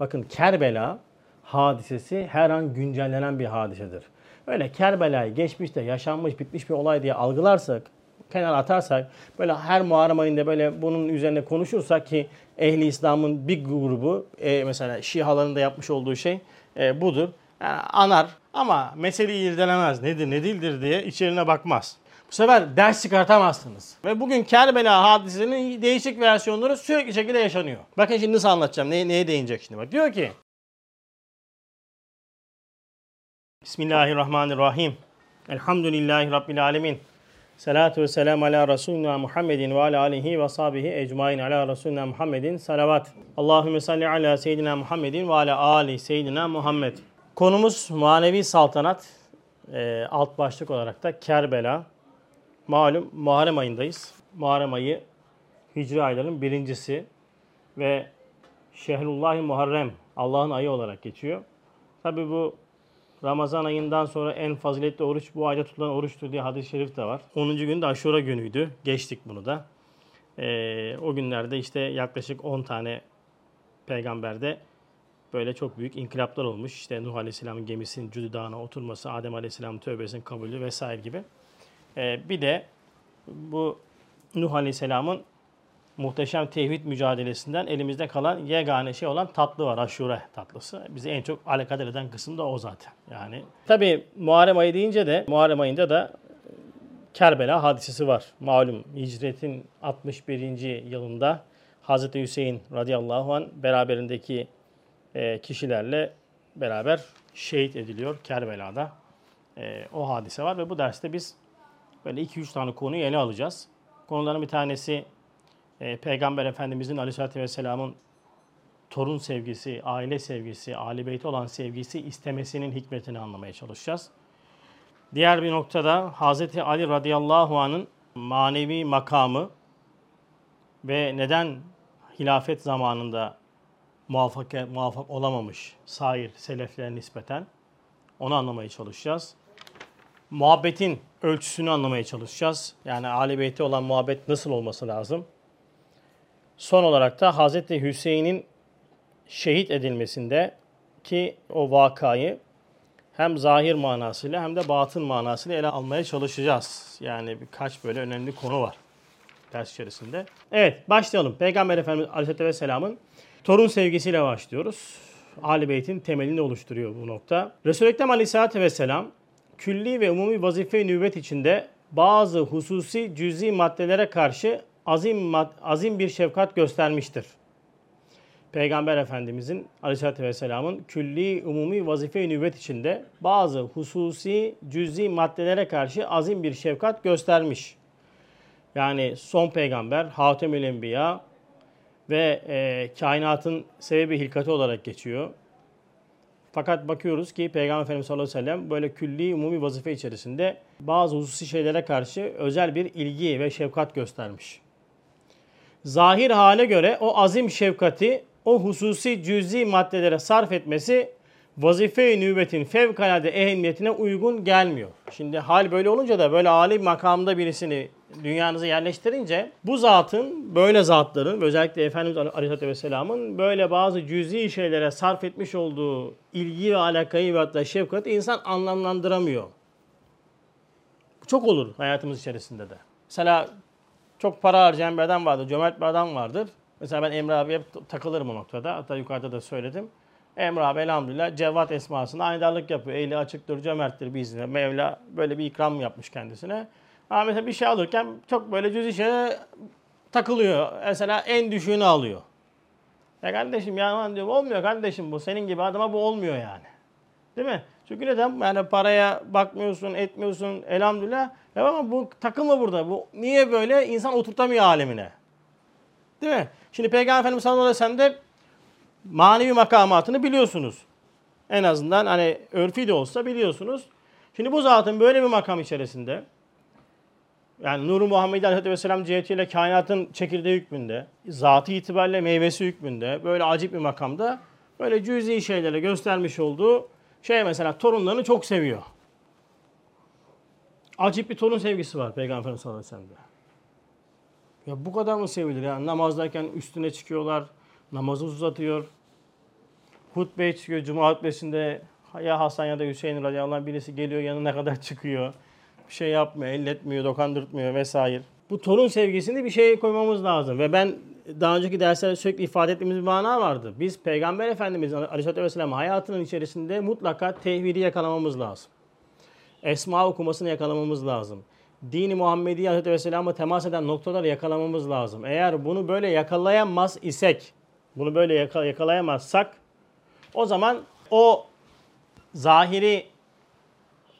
Bakın Kerbela hadisesi her an güncellenen bir hadisedir. Öyle Kerbela'yı geçmişte yaşanmış bitmiş bir olay diye algılarsak, kenara atarsak, böyle her Muharrem ayında böyle bunun üzerine konuşursak ki ehli İslam'ın bir grubu e, mesela Şihaların da yapmış olduğu şey e, budur. Yani anar ama meseleyi irdelemez. Nedir ne değildir diye içerine bakmaz. Bu sefer ders çıkartamazsınız. Ve bugün Kerbela hadisesinin değişik versiyonları sürekli şekilde yaşanıyor. Bakın şimdi nasıl anlatacağım. Neye, neye değinecek şimdi bak. Diyor ki Bismillahirrahmanirrahim. Elhamdülillahi Rabbil alemin. Salatu ve selamu ala Resulina Muhammedin ve ala alihi ve sahbihi ecmain ala Resulina Muhammedin salavat. Allahümme salli ala seyyidina Muhammedin ve ala ali seyyidina Muhammed. Konumuz manevi saltanat. E, alt başlık olarak da Kerbela. Malum Muharrem ayındayız. Muharrem ayı Hicri ayların birincisi ve Şehrullahi Muharrem Allah'ın ayı olarak geçiyor. Tabi bu Ramazan ayından sonra en faziletli oruç bu ayda tutulan oruçtur diye hadis-i şerif de var. 10. gün de aşura günüydü. Geçtik bunu da. Ee, o günlerde işte yaklaşık 10 tane peygamberde böyle çok büyük inkılaplar olmuş. İşte Nuh Aleyhisselam'ın gemisinin Cüdü Dağı'na oturması, Adem Aleyhisselam'ın tövbesinin kabulü vesaire gibi. Ee, bir de bu Nuh Aleyhisselam'ın muhteşem tevhid mücadelesinden elimizde kalan yegane şey olan tatlı var. Aşure tatlısı. Bizi en çok alakadar eden kısım da o zaten. Yani tabi Muharrem ayı deyince de Muharrem ayında da Kerbela hadisesi var. Malum hicretin 61. yılında Hazreti Hüseyin radıyallahu an beraberindeki e, kişilerle beraber şehit ediliyor Kerbela'da. E, o hadise var ve bu derste biz böyle 2-3 tane konuyu ele alacağız. Konuların bir tanesi e, Peygamber Efendimizin Aleyhisselatü Vesselam'ın torun sevgisi, aile sevgisi, Ali Beyt olan sevgisi istemesinin hikmetini anlamaya çalışacağız. Diğer bir noktada Hz. Ali radıyallahu anh'ın manevi makamı ve neden hilafet zamanında muvaffak, muvaffak olamamış sair seleflere nispeten onu anlamaya çalışacağız. Muhabbetin ölçüsünü anlamaya çalışacağız. Yani Ali Beyt'e olan muhabbet nasıl olması lazım? Son olarak da Hz. Hüseyin'in şehit edilmesinde ki o vakayı hem zahir manasıyla hem de batın manasıyla ele almaya çalışacağız. Yani birkaç böyle önemli konu var ders içerisinde. Evet başlayalım. Peygamber Efendimiz Aleyhisselatü Vesselam'ın torun sevgisiyle başlıyoruz. Ali Beyt'in temelini oluşturuyor bu nokta. Resul-i Ekrem Aleyhisselatü Vesselam külli ve umumi vazife-i nübüvvet içinde bazı hususi cüzi maddelere karşı azim, azim bir şefkat göstermiştir. Peygamber Efendimizin Aleyhisselatü Vesselam'ın külli, umumi vazife-i nübüvvet içinde bazı hususi, cüzi maddelere karşı azim bir şefkat göstermiş. Yani son peygamber, Hatemül Enbiya ve e, kainatın sebebi hilkati olarak geçiyor. Fakat bakıyoruz ki Peygamber Efendimiz sallallahu aleyhi ve sellem böyle külli umumi vazife içerisinde bazı hususi şeylere karşı özel bir ilgi ve şefkat göstermiş. Zahir hale göre o azim şefkati o hususi cüzi maddelere sarf etmesi vazife-i nübüvvetin fevkalade ehemmiyetine uygun gelmiyor. Şimdi hal böyle olunca da böyle âli makamda birisini dünyanıza yerleştirince bu zatın, böyle zatların özellikle Efendimiz Aleyhisselatü Vesselam'ın böyle bazı cüzi şeylere sarf etmiş olduğu ilgi ve alakayı ve hatta şefkati insan anlamlandıramıyor. Çok olur hayatımız içerisinde de. Mesela çok para harcayan bir adam vardır, cömert bir adam vardır. Mesela ben Emre abiye takılırım o noktada. Hatta yukarıda da söyledim. Emre abi elhamdülillah Cevat esmasında aydarlık yapıyor. Eli açıktır, cömerttir bizimle. Mevla böyle bir ikram yapmış kendisine. Ama mesela bir şey alırken çok böyle cüzi şeye takılıyor. Mesela en düşüğünü alıyor. Ya kardeşim ya diyor olmuyor kardeşim bu. Senin gibi adama bu olmuyor yani. Değil mi? Çünkü neden? Yani paraya bakmıyorsun, etmiyorsun elhamdülillah. Ya ama bu takılma burada. Bu niye böyle? insan oturtamıyor alemine. Değil mi? Şimdi Peygamber Efendimiz sallallahu aleyhi ve sellem de manevi makamatını biliyorsunuz. En azından hani örfi de olsa biliyorsunuz. Şimdi bu zatın böyle bir makam içerisinde yani Nur-u Muhammed Aleyhisselam cihetiyle kainatın çekirdeği hükmünde, zatı itibariyle meyvesi hükmünde böyle acip bir makamda böyle cüzi şeylere göstermiş olduğu şey mesela torunlarını çok seviyor. Acip bir torun sevgisi var Peygamber sallallahu aleyhi ve sellem'de. Ya bu kadar mı sevilir ya? Namazdayken üstüne çıkıyorlar, namazı uzatıyor. hutbeye çıkıyor. Cuma hutbesinde ya Hasan ya da Hüseyin radıyallahu anh birisi geliyor yanına kadar çıkıyor. Şey yapmıyor, elletmiyor, dokandırtmıyor vesaire. Bu torun sevgisini bir şey koymamız lazım. Ve ben daha önceki derslerde sürekli ifade ettiğimiz bir mana vardı. Biz Peygamber Efendimiz Aleyhisselatü Vesselam hayatının içerisinde mutlaka tevhidi yakalamamız lazım. Esma okumasını yakalamamız lazım. Dini Muhammedi Aleyhisselatü Vesselam'a temas eden noktaları yakalamamız lazım. Eğer bunu böyle yakalayamaz isek, bunu böyle yakalayamazsak o zaman o zahiri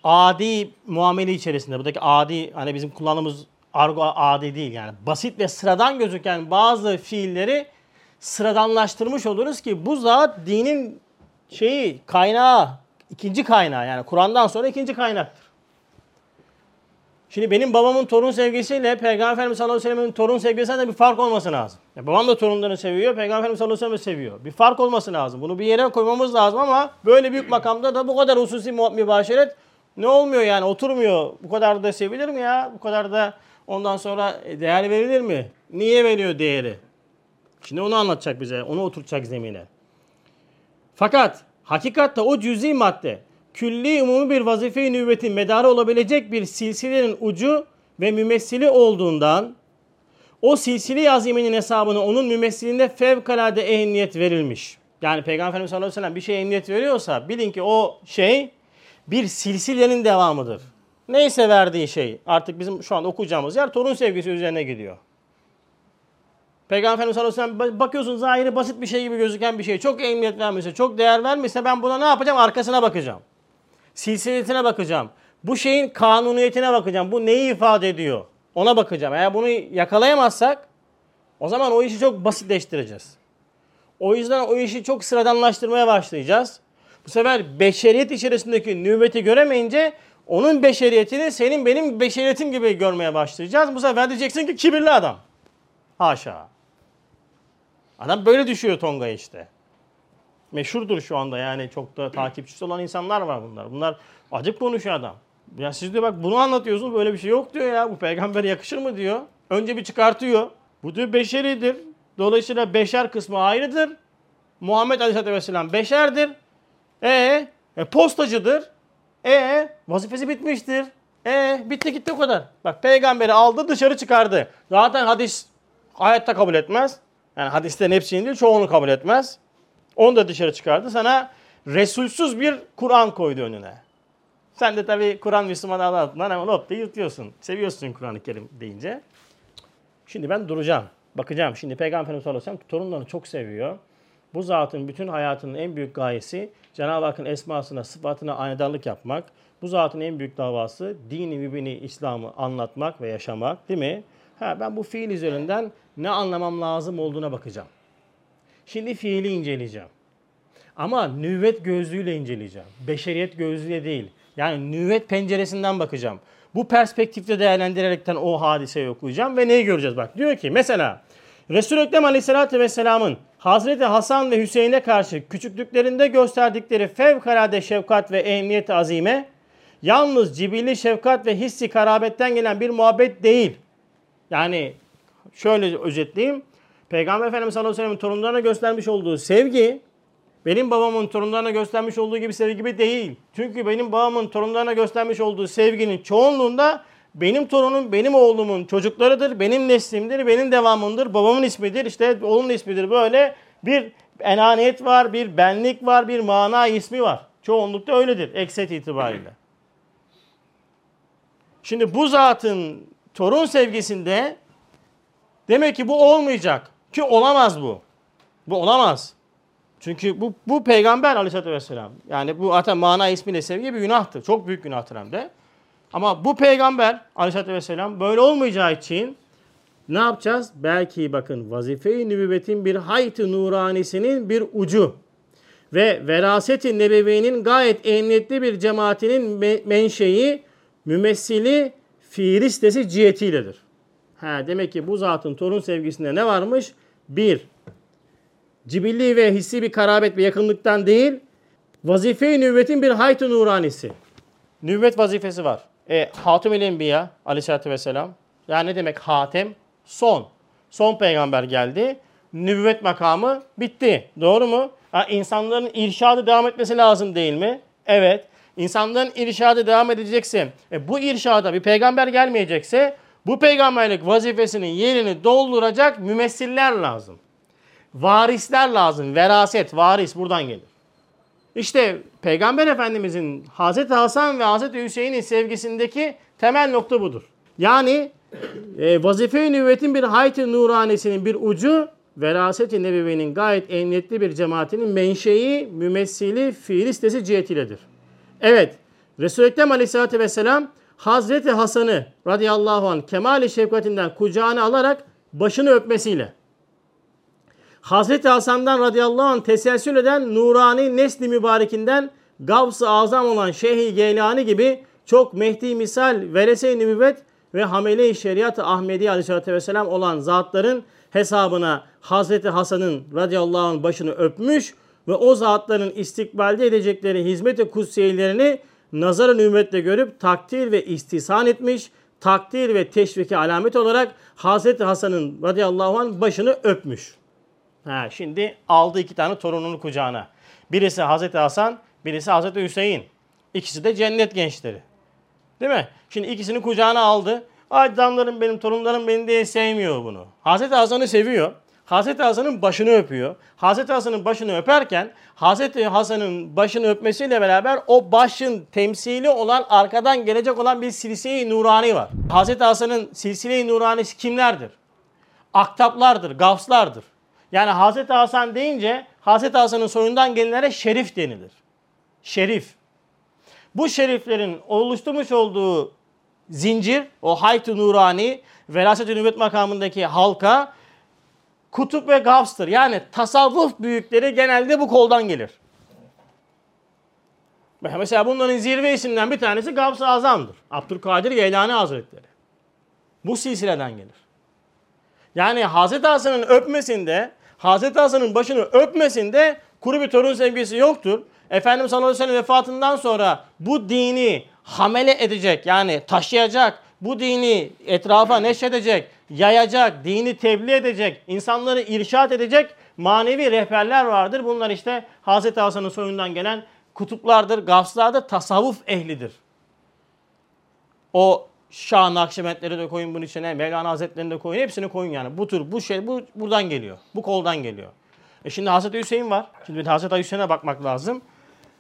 adi muamele içerisinde buradaki adi hani bizim kullandığımız argo adi değil yani basit ve sıradan gözüken bazı fiilleri sıradanlaştırmış oluruz ki bu zat dinin şeyi kaynağı ikinci kaynağı yani Kur'an'dan sonra ikinci kaynaktır. Şimdi benim babamın torun sevgisiyle Peygamber Efendimiz sallallahu aleyhi ve sellem'in torun sevgisinden bir fark olması lazım. Ya babam da torunlarını seviyor, Peygamber Efendimiz sallallahu aleyhi ve sellem seviyor. Bir fark olması lazım. Bunu bir yere koymamız lazım ama böyle büyük makamda da bu kadar hususi mübaşeret ne olmuyor yani oturmuyor. Bu kadar da sevilir mi ya? Bu kadar da ondan sonra değer verilir mi? Niye veriyor değeri? Şimdi onu anlatacak bize. Onu oturtacak zemine. Fakat hakikatte o cüzi madde külli umumi bir vazife-i nübüvvetin medarı olabilecek bir silsilenin ucu ve mümessili olduğundan o silsile azimenin hesabını onun mümessilinde fevkalade ehemmiyet verilmiş. Yani Peygamber Efendimiz sallallahu aleyhi ve sellem bir şey emniyet veriyorsa bilin ki o şey bir silsilenin devamıdır. Neyse verdiği şey artık bizim şu an okuyacağımız yer torun sevgisi üzerine gidiyor. Peygamber Efendimiz sallallahu aleyhi ve sellem bakıyorsun zahiri basit bir şey gibi gözüken bir şey. Çok emniyet vermişse, çok değer vermişse ben buna ne yapacağım? Arkasına bakacağım. Silsiletine bakacağım. Bu şeyin kanuniyetine bakacağım. Bu neyi ifade ediyor? Ona bakacağım. Eğer bunu yakalayamazsak o zaman o işi çok basitleştireceğiz. O yüzden o işi çok sıradanlaştırmaya başlayacağız. Bu sefer beşeriyet içerisindeki nübeti göremeyince onun beşeriyetini senin benim beşeriyetim gibi görmeye başlayacağız. Bu sefer diyeceksin ki kibirli adam. Haşa. Adam böyle düşüyor Tonga işte. Meşhurdur şu anda yani çok da takipçisi olan insanlar var bunlar. Bunlar acık konuşuyor adam. Ya siz de bak bunu anlatıyorsunuz böyle bir şey yok diyor ya. Bu peygamber yakışır mı diyor. Önce bir çıkartıyor. Bu diyor beşeridir. Dolayısıyla beşer kısmı ayrıdır. Muhammed Aleyhisselatü Vesselam beşerdir. E, e postacıdır. E vazifesi bitmiştir. E bitti gitti o kadar. Bak peygamberi aldı dışarı çıkardı. Zaten hadis hayatta kabul etmez. Yani hadisten hepsini değil çoğunu kabul etmez. Onu da dışarı çıkardı. Sana resulsüz bir Kur'an koydu önüne. Sen de tabii Kur'an Müslüman adı altından hemen hop diye yırtıyorsun. Seviyorsun Kur'an-ı Kerim deyince. Şimdi ben duracağım. Bakacağım. Şimdi Peygamber Efendimiz sallallahu torunlarını çok seviyor. Bu zatın bütün hayatının en büyük gayesi Cenab-ı Hakk'ın esmasına, sıfatına aynadarlık yapmak. Bu zatın en büyük davası dini mübini İslam'ı anlatmak ve yaşamak değil mi? Ha, ben bu fiil üzerinden ne anlamam lazım olduğuna bakacağım. Şimdi fiili inceleyeceğim. Ama nüvvet gözlüğüyle inceleyeceğim. Beşeriyet gözlüğüyle değil. Yani nüvvet penceresinden bakacağım. Bu perspektifte değerlendirerekten o hadiseyi okuyacağım ve neyi göreceğiz bak. Diyor ki mesela Resul-i Ekrem Aleyhisselatü Vesselam'ın Hazreti Hasan ve Hüseyin'e karşı küçüklüklerinde gösterdikleri fevkalade şefkat ve ehemmiyet azime yalnız cibilli şefkat ve hissi karabetten gelen bir muhabbet değil. Yani şöyle özetleyeyim. Peygamber Efendimiz sallallahu aleyhi ve sellem'in torunlarına göstermiş olduğu sevgi benim babamın torunlarına göstermiş olduğu gibi sevgi gibi değil. Çünkü benim babamın torunlarına göstermiş olduğu sevginin çoğunluğunda benim torunum benim oğlumun çocuklarıdır, benim neslimdir, benim devamımdır, babamın ismidir, işte oğlumun ismidir. Böyle bir enaniyet var, bir benlik var, bir mana ismi var. Çoğunlukta öyledir ekset itibariyle. Şimdi bu zatın torun sevgisinde demek ki bu olmayacak. Ki olamaz bu. Bu olamaz. Çünkü bu, bu peygamber aleyhissalatü vesselam. Yani bu zaten mana ismiyle sevgi bir günahtır. Çok büyük günahtır hem de. Ama bu peygamber aleyhissalatü vesselam böyle olmayacağı için ne yapacağız? Belki bakın vazife-i nübüvvetin bir hayt-ı nuranisinin bir ucu ve veraset-i nebevinin gayet emniyetli bir cemaatinin me- menşei, mümessili, fiilistesi cihetiyledir. Ha, demek ki bu zatın torun sevgisinde ne varmış? Bir, cibilli ve hissi bir karabet ve yakınlıktan değil, vazife-i nüvvetin bir hayt-ı nuranisi. Nüvvet vazifesi var. E, Hatem-i Enbiya aleyhissalatü vesselam. Yani ne demek hatem? Son. Son peygamber geldi. Nüvvet makamı bitti. Doğru mu? Ha, insanların irşadı devam etmesi lazım değil mi? Evet. İnsanların irşadı devam edecekse, e, bu irşada bir peygamber gelmeyecekse bu peygamberlik vazifesinin yerini dolduracak mümessiller lazım. Varisler lazım. Veraset, varis buradan gelir. İşte Peygamber Efendimizin Hazreti Hasan ve Hazreti Hüseyin'in sevgisindeki temel nokta budur. Yani e, vazife-i nübüvvetin bir hayt-i nuranesinin bir ucu, veraset-i nebevinin gayet emniyetli bir cemaatinin menşei, mümessili, fiil listesi cihetiyledir. Evet, Resul-i Ekrem Aleyhisselatü Vesselam Hazreti Hasan'ı radıyallahu anh kemal-i şefkatinden kucağına alarak başını öpmesiyle Hazreti Hasan'dan radıyallahu anh teselsül eden nurani nesli mübarekinden Gavs-ı Azam olan Şeyh-i Geylani gibi çok mehdi misal verese-i nübüvvet ve hamele-i şeriat-ı Ahmedi aleyhissalatü vesselam olan zatların hesabına Hazreti Hasan'ın radıyallahu anh başını öpmüş ve o zatların istikbalde edecekleri hizmet-i kutsiyelerini nazar-ı nübüvvetle görüp takdir ve istihsan etmiş, takdir ve teşviki alamet olarak Hazreti Hasan'ın radıyallahu anh başını öpmüş. Ha, şimdi aldı iki tane torununu kucağına. Birisi Hazreti Hasan, birisi Hazreti Hüseyin. İkisi de cennet gençleri. Değil mi? Şimdi ikisini kucağına aldı. Ay damlarım benim, torunlarım beni diye sevmiyor bunu. Hazreti Hasan'ı seviyor. Hazreti Hasan'ın başını öpüyor. Hazreti Hasan'ın başını öperken Hazreti Hasan'ın başını öpmesiyle beraber o başın temsili olan arkadan gelecek olan bir silsile-i nurani var. Hazreti Hasan'ın silsile-i nuranisi kimlerdir? Aktaplardır, gavslardır. Yani Hazreti Hasan deyince Hazreti Hasan'ın soyundan gelinlere şerif denilir. Şerif. Bu şeriflerin oluşturmuş olduğu zincir, o hayt-ı nurani, veraset-i nübüvvet makamındaki halka kutup ve gavstır. Yani tasavvuf büyükleri genelde bu koldan gelir. Mesela bunların zirve isimden bir tanesi Gavs-ı Azam'dır. Abdülkadir Geylani Hazretleri. Bu silsileden gelir. Yani Hazreti Hasan'ın öpmesinde, Hazreti Hasan'ın başını öpmesinde kuru bir torun sevgisi yoktur. Efendimiz sallallahu aleyhi ve sellem vefatından sonra bu dini hamele edecek yani taşıyacak, bu dini etrafa neşredecek, yayacak, dini tebliğ edecek, insanları irşat edecek manevi rehberler vardır. Bunlar işte Hazreti Hasan'ın soyundan gelen kutuplardır, gafslardır, tasavvuf ehlidir. O Şah Nakşibendleri de koyun bunun içine, Mevlana Hazretleri'ni de koyun, hepsini koyun yani. Bu tür, bu şey, bu buradan geliyor. Bu koldan geliyor. E şimdi Hazreti Hüseyin var. Şimdi Hazreti Hüseyin'e bakmak lazım.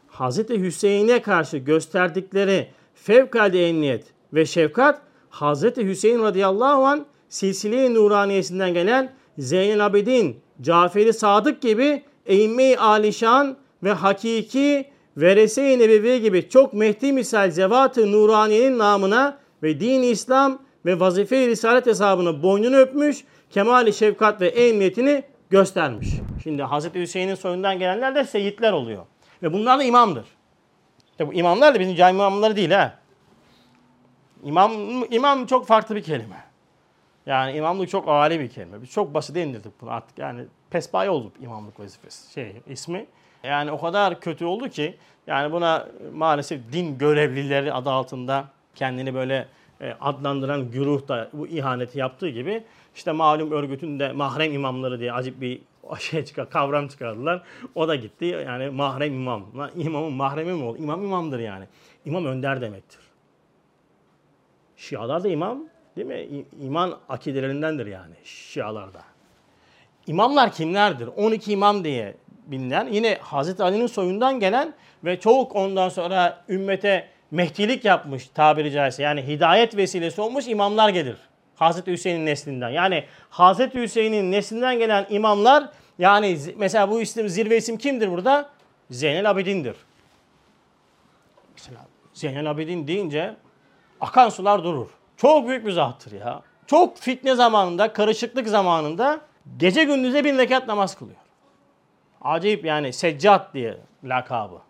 Hazreti Hüseyin'e karşı gösterdikleri fevkalade emniyet ve şefkat Hazreti Hüseyin radıyallahu an silsile-i nuraniyesinden gelen Zeynel Abidin, Caferi Sadık gibi eğimme-i alişan ve hakiki verese-i nebevi gibi çok mehdi misal zevat-ı nuraniyenin namına ve din İslam ve vazife-i risalet hesabını boynunu öpmüş, kemali şefkat ve emniyetini göstermiş. Şimdi Hazreti Hüseyin'in soyundan gelenler de seyitler oluyor. Ve bunlar da imamdır. İşte bu imamlar da bizim cami imamları değil ha. İmam, imam çok farklı bir kelime. Yani imamlık çok âli bir kelime. Biz çok basite indirdik bunu artık. Yani pespaye oldu imamlık vazifesi. Şey, ismi. Yani o kadar kötü oldu ki yani buna maalesef din görevlileri adı altında kendini böyle e, adlandıran güruh da bu ihaneti yaptığı gibi işte malum örgütün de mahrem imamları diye acip bir şey çıkar, kavram çıkardılar. O da gitti. Yani mahrem imam. İmamın mahremi mi olur? İmam imamdır yani. İmam önder demektir. Şialar da imam değil mi? İman akidelerindendir yani Şialarda. İmamlar kimlerdir? 12 imam diye bilinen yine Hazreti Ali'nin soyundan gelen ve çok ondan sonra ümmete mehdilik yapmış tabiri caizse yani hidayet vesilesi olmuş imamlar gelir. Hazreti Hüseyin'in neslinden. Yani Hazreti Hüseyin'in neslinden gelen imamlar yani mesela bu isim zirve isim kimdir burada? Zeynel Abidin'dir. Mesela Zeynel Abidin deyince akan sular durur. Çok büyük bir zattır ya. Çok fitne zamanında, karışıklık zamanında gece gündüze bin rekat namaz kılıyor. Acayip yani seccat diye lakabı.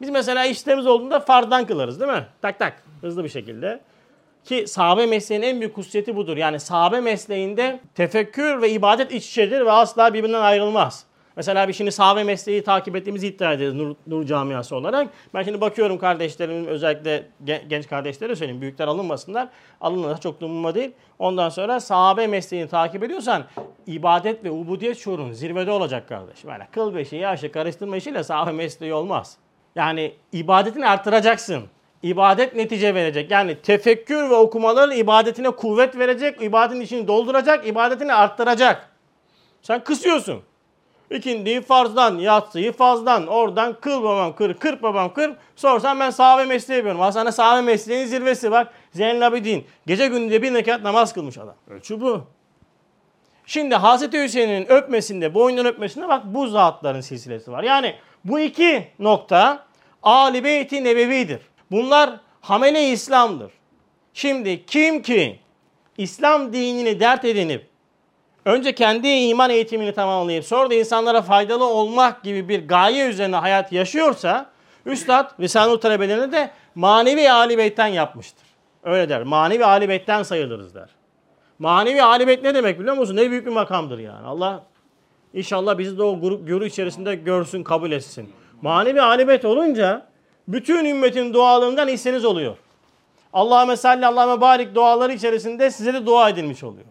Biz mesela işlerimiz olduğunda fardan kılarız değil mi? Tak tak hızlı bir şekilde. Ki sahabe mesleğinin en büyük hususiyeti budur. Yani sahabe mesleğinde tefekkür ve ibadet iç içedir ve asla birbirinden ayrılmaz. Mesela bir şimdi sahabe mesleği takip ettiğimizi iddia ederiz Nur, Nur camiası olarak. Ben şimdi bakıyorum kardeşlerimin özellikle genç kardeşlere söyleyeyim. Büyükler alınmasınlar. Alınırsa çok durumuma değil. Ondan sonra sahabe mesleğini takip ediyorsan ibadet ve ubudiyet şuurun zirvede olacak kardeşim. Yani kıl beşi, yaşı karıştırma işiyle sahabe mesleği olmaz. Yani ibadetini arttıracaksın. İbadet netice verecek. Yani tefekkür ve okumaların ibadetine kuvvet verecek, ibadetin içini dolduracak, ibadetini arttıracak. Sen kısıyorsun. İkindiyi farzdan, yatsıyı fazdan, oradan kıl babam kır, kırk babam kır. Sorsan ben sahabe mesleği yapıyorum. Aslında sahabe mesleğinin zirvesi bak. Zeynel Abidin. Gece gündüzde bir rekat namaz kılmış adam. Ölçü bu. Şimdi Hazreti Hüseyin'in öpmesinde, boynundan öpmesinde bak bu zatların silsilesi var. Yani bu iki nokta Ali Beyti Nebevi'dir. Bunlar hamele İslam'dır. Şimdi kim ki İslam dinini dert edinip önce kendi iman eğitimini tamamlayıp sonra da insanlara faydalı olmak gibi bir gaye üzerine hayat yaşıyorsa Üstad Risale-i talebelerini de manevi Ali Beyt'ten yapmıştır. Öyle der. Manevi Ali Beyt'ten sayılırız der. Manevi Ali Beyt ne demek biliyor musun? Ne büyük bir makamdır yani. Allah inşallah bizi de o grup, grup içerisinde görsün, kabul etsin. Manevi Ali Beyt olunca bütün ümmetin dualarından hisseniz oluyor. Allahümme salli Allahümme barik duaları içerisinde size de dua edilmiş oluyor.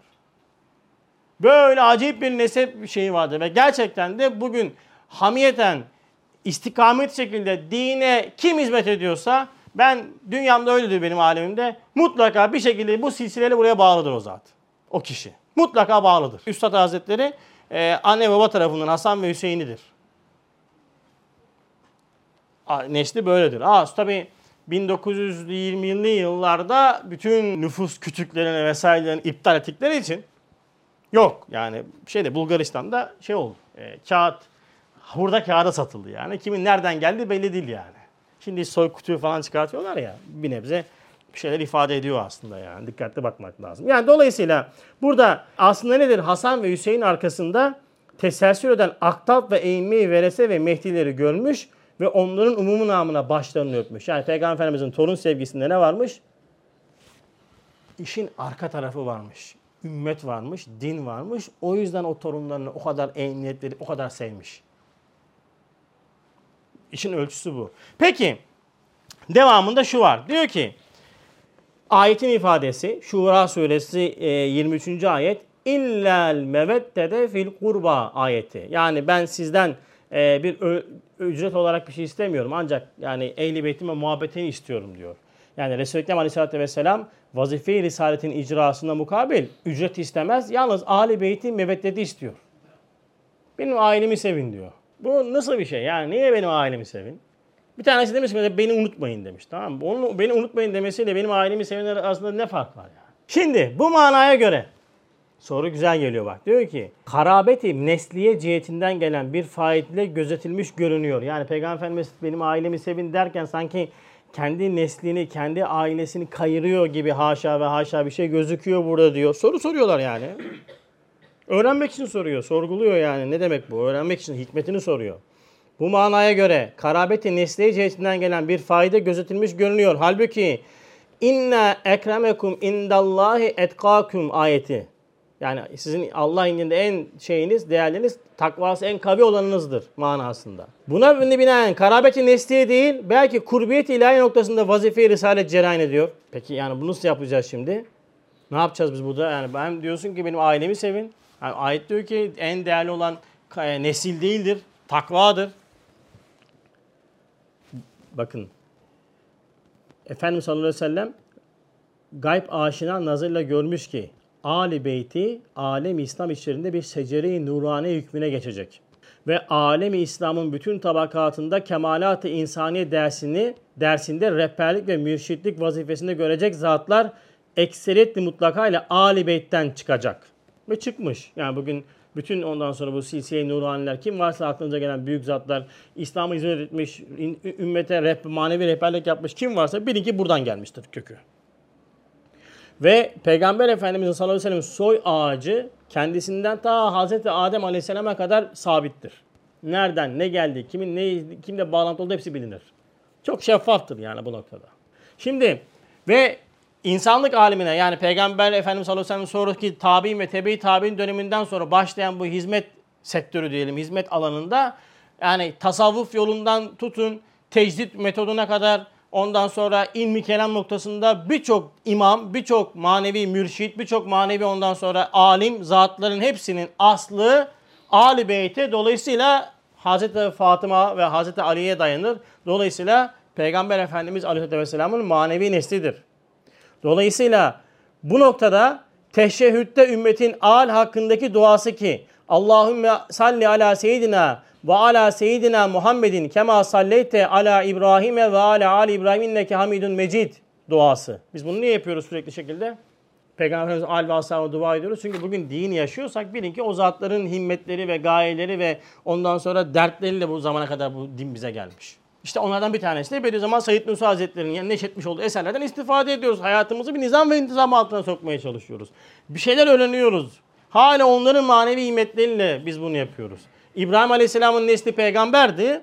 Böyle acayip bir nesep şeyi vardır ve gerçekten de bugün hamiyeten istikamet şekilde dine kim hizmet ediyorsa ben dünyamda öyledir benim alemimde mutlaka bir şekilde bu silsileyle buraya bağlıdır o zat. O kişi. Mutlaka bağlıdır. Üstad Hazretleri e, anne baba tarafından Hasan ve Hüseyin'idir. Nesli böyledir. Aa, tabii 1920'li yıllarda bütün nüfus kütüklerini vesairelerini iptal ettikleri için yok. Yani şeyde Bulgaristan'da şey oldu. E, kağıt hurda kağıda satıldı yani. Kimin nereden geldi belli değil yani. Şimdi soy kutuyu falan çıkartıyorlar ya bir nebze bir şeyler ifade ediyor aslında yani. Dikkatli bakmak lazım. Yani dolayısıyla burada aslında nedir? Hasan ve Hüseyin arkasında teselsül eden Aktap ve Eğmi, Verese ve Mehdileri görmüş ve onların umumu namına başlarını öpmüş. Yani Peygamber Efendimizin torun sevgisinde ne varmış? İşin arka tarafı varmış. Ümmet varmış, din varmış. O yüzden o torunlarını o kadar emniyetleri, o kadar sevmiş. İşin ölçüsü bu. Peki, devamında şu var. Diyor ki, ayetin ifadesi, Şura suresi 23. E, ayet, illel meveddede fil kurba ayeti. Yani ben sizden e, bir ücret olarak bir şey istemiyorum. Ancak yani ehli beytime muhabbetini istiyorum diyor. Yani Resulü Ekrem Aleyhisselatü Vesselam vazife-i risaletin icrasına mukabil ücret istemez. Yalnız ahli beyti meveddeti istiyor. Benim ailemi sevin diyor. Bu nasıl bir şey? Yani niye benim ailemi sevin? Bir tanesi demiş ki beni unutmayın demiş. Tamam mı? Onun beni unutmayın demesiyle benim ailemi sevin arasında ne fark var yani? Şimdi bu manaya göre Soru güzel geliyor bak. Diyor ki harabeti nesliye cihetinden gelen bir faitle gözetilmiş görünüyor. Yani Peygamber Efendimiz benim ailemi sevin derken sanki kendi neslini, kendi ailesini kayırıyor gibi haşa ve haşa bir şey gözüküyor burada diyor. Soru soruyorlar yani. Öğrenmek için soruyor, sorguluyor yani. Ne demek bu? Öğrenmek için hikmetini soruyor. Bu manaya göre karabeti nesliye cihetinden gelen bir fayda gözetilmiş görünüyor. Halbuki inna ekremekum indallahi etkakum ayeti. Yani sizin Allah indinde en şeyiniz, değerleriniz takvası en kavi olanınızdır manasında. Buna binaen karabeti nesliye değil belki kurbiyet ilahi noktasında vazife-i risalet cereyan ediyor. Peki yani bunu nasıl yapacağız şimdi? Ne yapacağız biz burada? Yani ben diyorsun ki benim ailemi sevin. Yani ayet diyor ki en değerli olan e, nesil değildir, takvadır. Bakın. Efendimiz sallallahu aleyhi ve sellem gayb aşina nazırla görmüş ki Ali Beyti alem İslam içerisinde bir secere-i nurani hükmüne geçecek. Ve alem İslam'ın bütün tabakatında kemalat-ı insani dersini dersinde rehberlik ve mürşitlik vazifesinde görecek zatlar ekseriyetli mutlaka ile Ali Beyt'ten çıkacak. Ve çıkmış. Yani bugün bütün ondan sonra bu silsile nuraniler kim varsa aklınıza gelen büyük zatlar İslam'ı hizmet etmiş, ümmete rehber, manevi rehberlik yapmış kim varsa bilin ki buradan gelmiştir kökü. Ve Peygamber Efendimizin sallallahu aleyhi ve sellem soy ağacı kendisinden ta Hazreti Adem aleyhisselama kadar sabittir. Nereden, ne geldi, kimin ne, kimle bağlantı olduğu hepsi bilinir. Çok şeffaftır yani bu noktada. Şimdi ve insanlık alemine yani Peygamber Efendimiz sallallahu aleyhi ve sellem sonraki tabi'in ve tebe tabi'in döneminden sonra başlayan bu hizmet sektörü diyelim hizmet alanında yani tasavvuf yolundan tutun tecdit metoduna kadar ondan sonra ilmi kelam noktasında birçok imam, birçok manevi mürşit, birçok manevi ondan sonra alim zatların hepsinin aslı Ali Beyt'e dolayısıyla Hazreti Fatıma ve Hazreti Ali'ye dayanır. Dolayısıyla Peygamber Efendimiz Aleyhisselam'ın manevi neslidir. Dolayısıyla bu noktada teşehhütte ümmetin al hakkındaki duası ki Allahümme salli ala seyyidina ve ala seyyidina Muhammedin kema salleyte ala İbrahim'e ve ala ali İbrahim inneke hamidun mecid duası. Biz bunu niye yapıyoruz sürekli şekilde? Peygamberimiz al ve ashabına dua ediyoruz. Çünkü bugün din yaşıyorsak bilin ki o zatların himmetleri ve gayeleri ve ondan sonra dertleriyle bu zamana kadar bu din bize gelmiş. İşte onlardan bir tanesi de Bediüzzaman Said Nursi Hazretleri'nin yani neşretmiş olduğu eserlerden istifade ediyoruz. Hayatımızı bir nizam ve intizam altına sokmaya çalışıyoruz. Bir şeyler öğreniyoruz. Hala onların manevi himmetleriyle biz bunu yapıyoruz. İbrahim Aleyhisselam'ın nesli peygamberdi.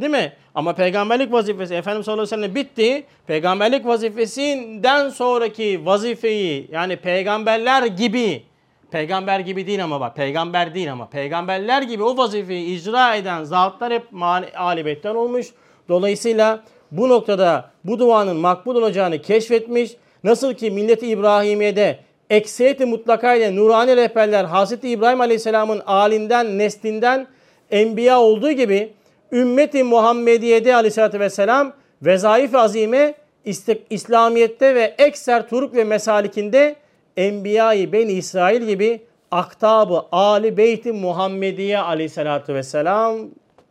Değil mi? Ama peygamberlik vazifesi Efendimiz sallallahu aleyhi ve sellem bitti. Peygamberlik vazifesinden sonraki vazifeyi yani peygamberler gibi peygamber gibi değil ama bak peygamber değil ama peygamberler gibi o vazifeyi icra eden zatlar hep alibetten olmuş. Dolayısıyla bu noktada bu duanın makbul olacağını keşfetmiş. Nasıl ki milleti İbrahimiye'de ekseriyeti mutlakayla nurani rehberler Hazreti İbrahim Aleyhisselam'ın alinden, neslinden enbiya olduğu gibi ümmeti Muhammediye'de Aleyhisselatü Vesselam vezaif azime İslamiyet'te ve ekser turuk ve mesalikinde Enbiya-i Ben İsrail gibi aktabı Ali Beyt-i Muhammediye Aleyhisselatü Vesselam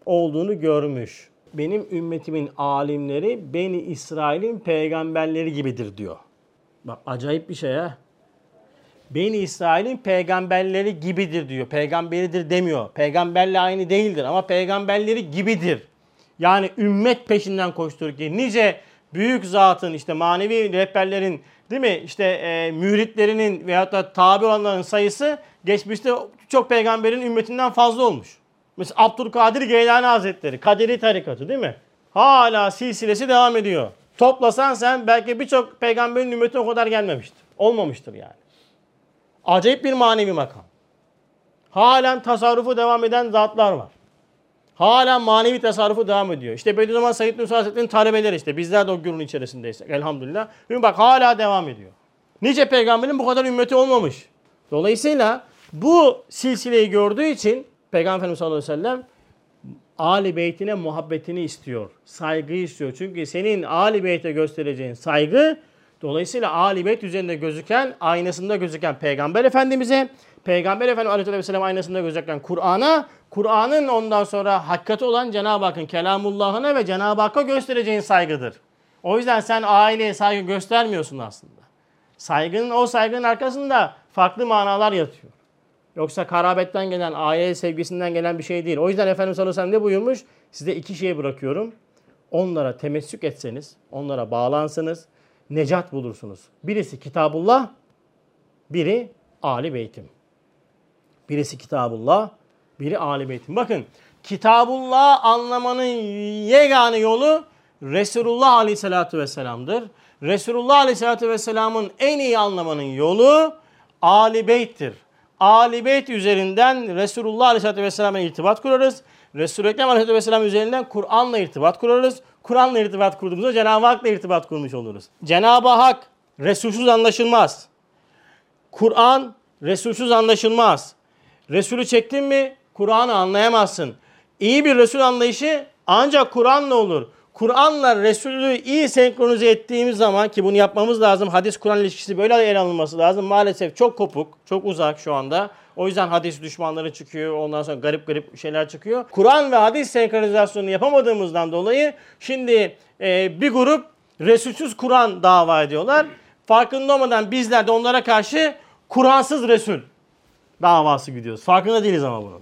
olduğunu görmüş. Benim ümmetimin alimleri Beni İsrail'in peygamberleri gibidir diyor. Bak acayip bir şey ha. Beni İsrail'in peygamberleri gibidir diyor. Peygamberidir demiyor. Peygamberle aynı değildir ama peygamberleri gibidir. Yani ümmet peşinden koşturur ki nice büyük zatın işte manevi rehberlerin değil mi işte e, müritlerinin veyahut da tabi olanların sayısı geçmişte çok peygamberin ümmetinden fazla olmuş. Mesela Abdülkadir Geylani Hazretleri, Kaderi tarikatı değil mi? Hala silsilesi devam ediyor. Toplasan sen belki birçok peygamberin ümmeti o kadar gelmemiştir. Olmamıştır yani. Acayip bir manevi makam. Halen tasarrufu devam eden zatlar var. Halen manevi tasarrufu devam ediyor. İşte Bediüzzaman Said Nursi Hazretleri'nin talebeleri işte. Bizler de o günün içerisindeyiz elhamdülillah. Şimdi bak hala devam ediyor. Nice peygamberin bu kadar ümmeti olmamış. Dolayısıyla bu silsileyi gördüğü için Peygamber Efendimiz sallallahu aleyhi ve sellem Ali Beytine muhabbetini istiyor. Saygıyı istiyor. Çünkü senin Ali Beyt'e göstereceğin saygı Dolayısıyla Ali Beyt üzerinde gözüken, aynasında gözüken Peygamber Efendimiz'e, Peygamber Efendimiz Aleyhisselam aynasında gözüken Kur'an'a, Kur'an'ın ondan sonra hakikati olan Cenab-ı Hakk'ın kelamullahına ve Cenab-ı Hakk'a göstereceğin saygıdır. O yüzden sen aileye saygı göstermiyorsun aslında. Saygının o saygının arkasında farklı manalar yatıyor. Yoksa karabetten gelen, aile sevgisinden gelen bir şey değil. O yüzden Efendimiz sallallahu aleyhi ve sellem ne buyurmuş? Size iki şey bırakıyorum. Onlara temessük etseniz, onlara bağlansınız necat bulursunuz. Birisi Kitabullah, biri Ali Beytim. Birisi Kitabullah, biri Ali Beytim. Bakın Kitabullah anlamanın yegane yolu Resulullah Aleyhisselatü Vesselam'dır. Resulullah Aleyhisselatü Vesselam'ın en iyi anlamanın yolu Ali Beyt'tir. Ali Beyt üzerinden Resulullah Aleyhisselatü Vesselam'a irtibat kurarız. Resulü Ekrem Aleyhisselatü Vesselam üzerinden Kur'an'la irtibat kurarız. Kur'an'la irtibat kurduğumuzda Cenab-ı Hak'la irtibat kurmuş oluruz. Cenab-ı Hak Resulsüz anlaşılmaz. Kur'an Resulsüz anlaşılmaz. Resulü çektin mi Kur'an'ı anlayamazsın. İyi bir Resul anlayışı ancak Kur'an'la olur. Kur'an'la Resulü iyi senkronize ettiğimiz zaman ki bunu yapmamız lazım. Hadis-Kur'an ilişkisi böyle ele alınması lazım. Maalesef çok kopuk, çok uzak şu anda. O yüzden hadis düşmanları çıkıyor. Ondan sonra garip garip şeyler çıkıyor. Kur'an ve hadis senkronizasyonunu yapamadığımızdan dolayı şimdi e, bir grup Resulsüz Kur'an dava ediyorlar. Farkında olmadan bizler de onlara karşı Kur'ansız Resul davası gidiyoruz. Farkında değiliz ama bunun.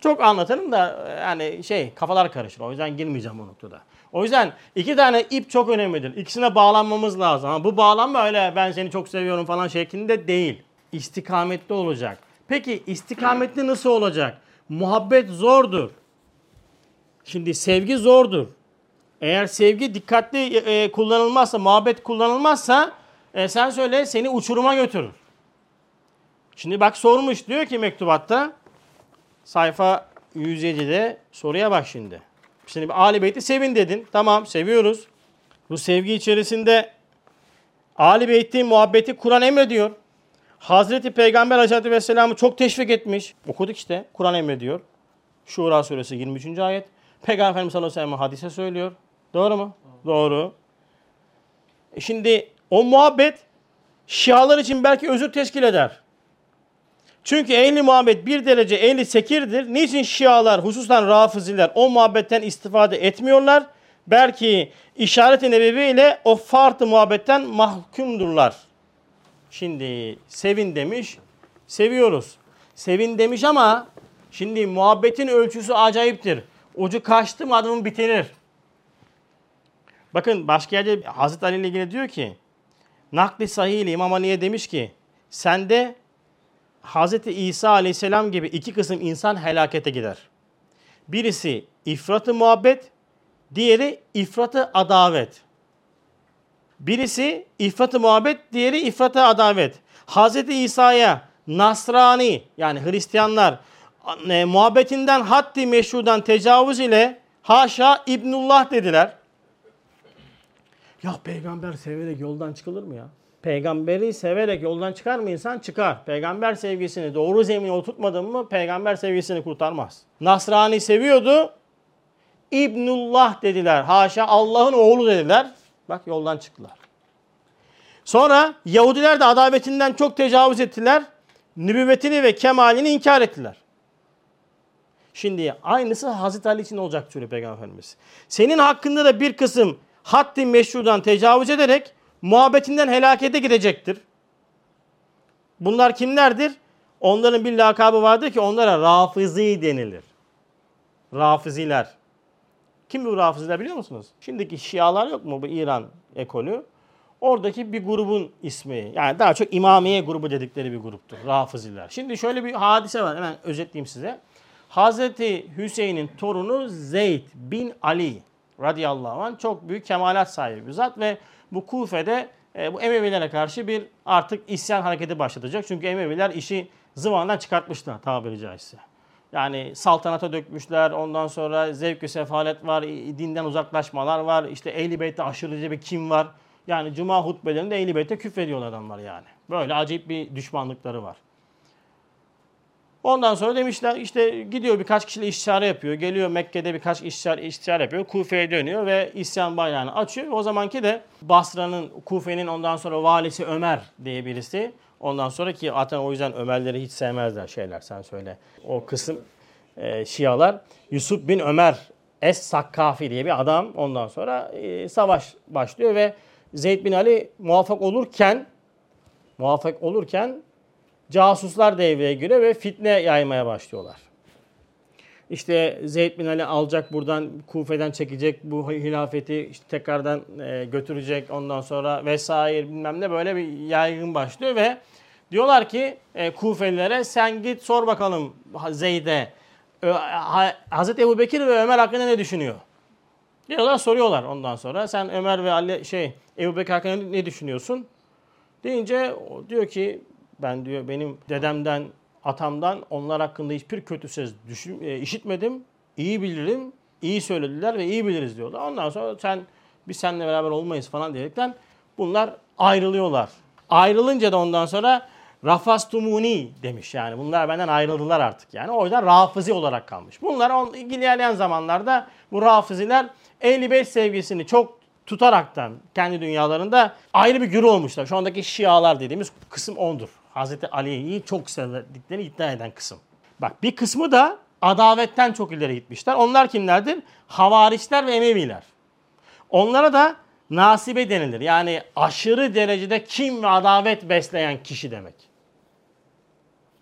Çok anlatırım da yani şey kafalar karışır. O yüzden girmeyeceğim o noktada. O yüzden iki tane ip çok önemlidir. İkisine bağlanmamız lazım. Ama bu bağlanma öyle ben seni çok seviyorum falan şeklinde değil. İstikametli olacak. Peki istikametli nasıl olacak? Muhabbet zordur. Şimdi sevgi zordur. Eğer sevgi dikkatli e, kullanılmazsa, muhabbet kullanılmazsa e, sen söyle seni uçuruma götürür. Şimdi bak sormuş diyor ki mektubatta sayfa 107'de soruya bak şimdi. Şimdi Ali Beyt'i sevin dedin. Tamam seviyoruz. Bu sevgi içerisinde Ali Beyt'i muhabbeti Kur'an emrediyor. Hazreti Peygamber Aleyhisselatü Vesselam'ı çok teşvik etmiş. Okuduk işte. Kur'an emrediyor. Şura suresi 23. ayet. Peygamber Efendimiz sallallahu aleyhi hadise söylüyor. Doğru mu? Doğru. E şimdi o muhabbet Şialar için belki özür teşkil eder. Çünkü ehli muhabbet bir derece ehli sekirdir. Niçin Şialar hususan Rafiziler o muhabbetten istifade etmiyorlar? Belki işaret-i nebevi ile o farklı muhabbetten mahkumdurlar. Şimdi sevin demiş, seviyoruz. Sevin demiş ama şimdi muhabbetin ölçüsü acayiptir. Ucu kaçtı mı adamın bitirir. Bakın başka yerde Hazreti Ali ile ilgili diyor ki Nakli sahih İmam Ali'ye demiş ki sende Hazreti İsa aleyhisselam gibi iki kısım insan helakete gider. Birisi ifratı muhabbet, diğeri ifratı adavet. Birisi ifratı muhabbet, diğeri ifratı adavet. Hazreti İsa'ya Nasrani yani Hristiyanlar e, muhabbetinden haddi meşrudan tecavüz ile haşa İbnullah dediler. Ya peygamber severek yoldan çıkılır mı ya? Peygamberi severek yoldan çıkar mı insan? Çıkar. Peygamber sevgisini doğru zemine oturtmadın mı peygamber sevgisini kurtarmaz. Nasrani seviyordu. İbnullah dediler. Haşa Allah'ın oğlu dediler. Bak yoldan çıktılar. Sonra Yahudiler de adavetinden çok tecavüz ettiler. Nübüvvetini ve kemalini inkar ettiler. Şimdi aynısı Hazreti Ali için olacak diyor Peygamber Efendimiz. Senin hakkında da bir kısım haddi meşrudan tecavüz ederek muhabbetinden helakete gidecektir. Bunlar kimlerdir? Onların bir lakabı vardır ki onlara rafizi denilir. Rafiziler. Kim bu rafiziler biliyor musunuz? Şimdiki şialar yok mu bu İran ekolü? Oradaki bir grubun ismi. Yani daha çok İmamiye grubu dedikleri bir gruptur. Rafiziler. Şimdi şöyle bir hadise var. Hemen özetleyeyim size. Hazreti Hüseyin'in torunu Zeyd bin Ali radıyallahu anh çok büyük kemalat sahibi bir zat ve bu Kufe'de e, bu Emevilere karşı bir artık isyan hareketi başlatacak. Çünkü Emeviler işi zıvandan çıkartmışlar tabiri caizse. Yani saltanata dökmüşler. Ondan sonra zevk sefalet var. Dinden uzaklaşmalar var. İşte Ehl-i Beyt'te aşırıcı bir kim var. Yani cuma hutbelerinde Ehl-i Beyt'e küfrediyorlar adamlar yani. Böyle acayip bir düşmanlıkları var. Ondan sonra demişler işte gidiyor birkaç kişiyle istişare yapıyor. Geliyor Mekke'de birkaç istişare, istişare yapıyor. Kufe'ye dönüyor ve isyan bayrağını açıyor. O zamanki de Basra'nın, Kufe'nin ondan sonra valisi Ömer diye birisi. Ondan sonra ki zaten o yüzden Ömerleri hiç sevmezler şeyler sen söyle. O kısım e, Şialar. Yusuf bin Ömer Es-Sakkafi diye bir adam ondan sonra e, savaş başlıyor ve Zeyd bin Ali muvaffak olurken muvaffak olurken casuslar devreye giriyor ve fitne yaymaya başlıyorlar. İşte Zeyd bin Ali alacak buradan Kufe'den çekecek bu hilafeti işte tekrardan e, götürecek ondan sonra vesaire bilmem ne böyle bir yaygın başlıyor ve diyorlar ki e, Kufelilere sen git sor bakalım Zeyd'e Hazreti Ebu Bekir ve Ömer hakkında ne düşünüyor? Diyorlar soruyorlar ondan sonra sen Ömer ve Ali şey Ebu Bekir hakkında ne düşünüyorsun? Deyince diyor ki ben diyor benim dedemden, atamdan onlar hakkında hiçbir kötü söz düşün, e, işitmedim. İyi bilirim, iyi söylediler ve iyi biliriz diyorlar. Ondan sonra sen biz seninle beraber olmayız falan diyerekten bunlar ayrılıyorlar. Ayrılınca da ondan sonra Rafastumuni demiş yani. Bunlar benden ayrıldılar artık yani. O yüzden Rafizi olarak kalmış. Bunlar on, ilerleyen zamanlarda bu Rafiziler Ehl-i Beyt sevgisini çok tutaraktan kendi dünyalarında ayrı bir güruh olmuşlar. Şu andaki Şialar dediğimiz kısım ondur. Hazreti Ali'yi çok sevdiklerini iddia eden kısım. Bak bir kısmı da adavetten çok ileri gitmişler. Onlar kimlerdir? Havariçler ve Emeviler. Onlara da nasibe denilir. Yani aşırı derecede kim ve adavet besleyen kişi demek.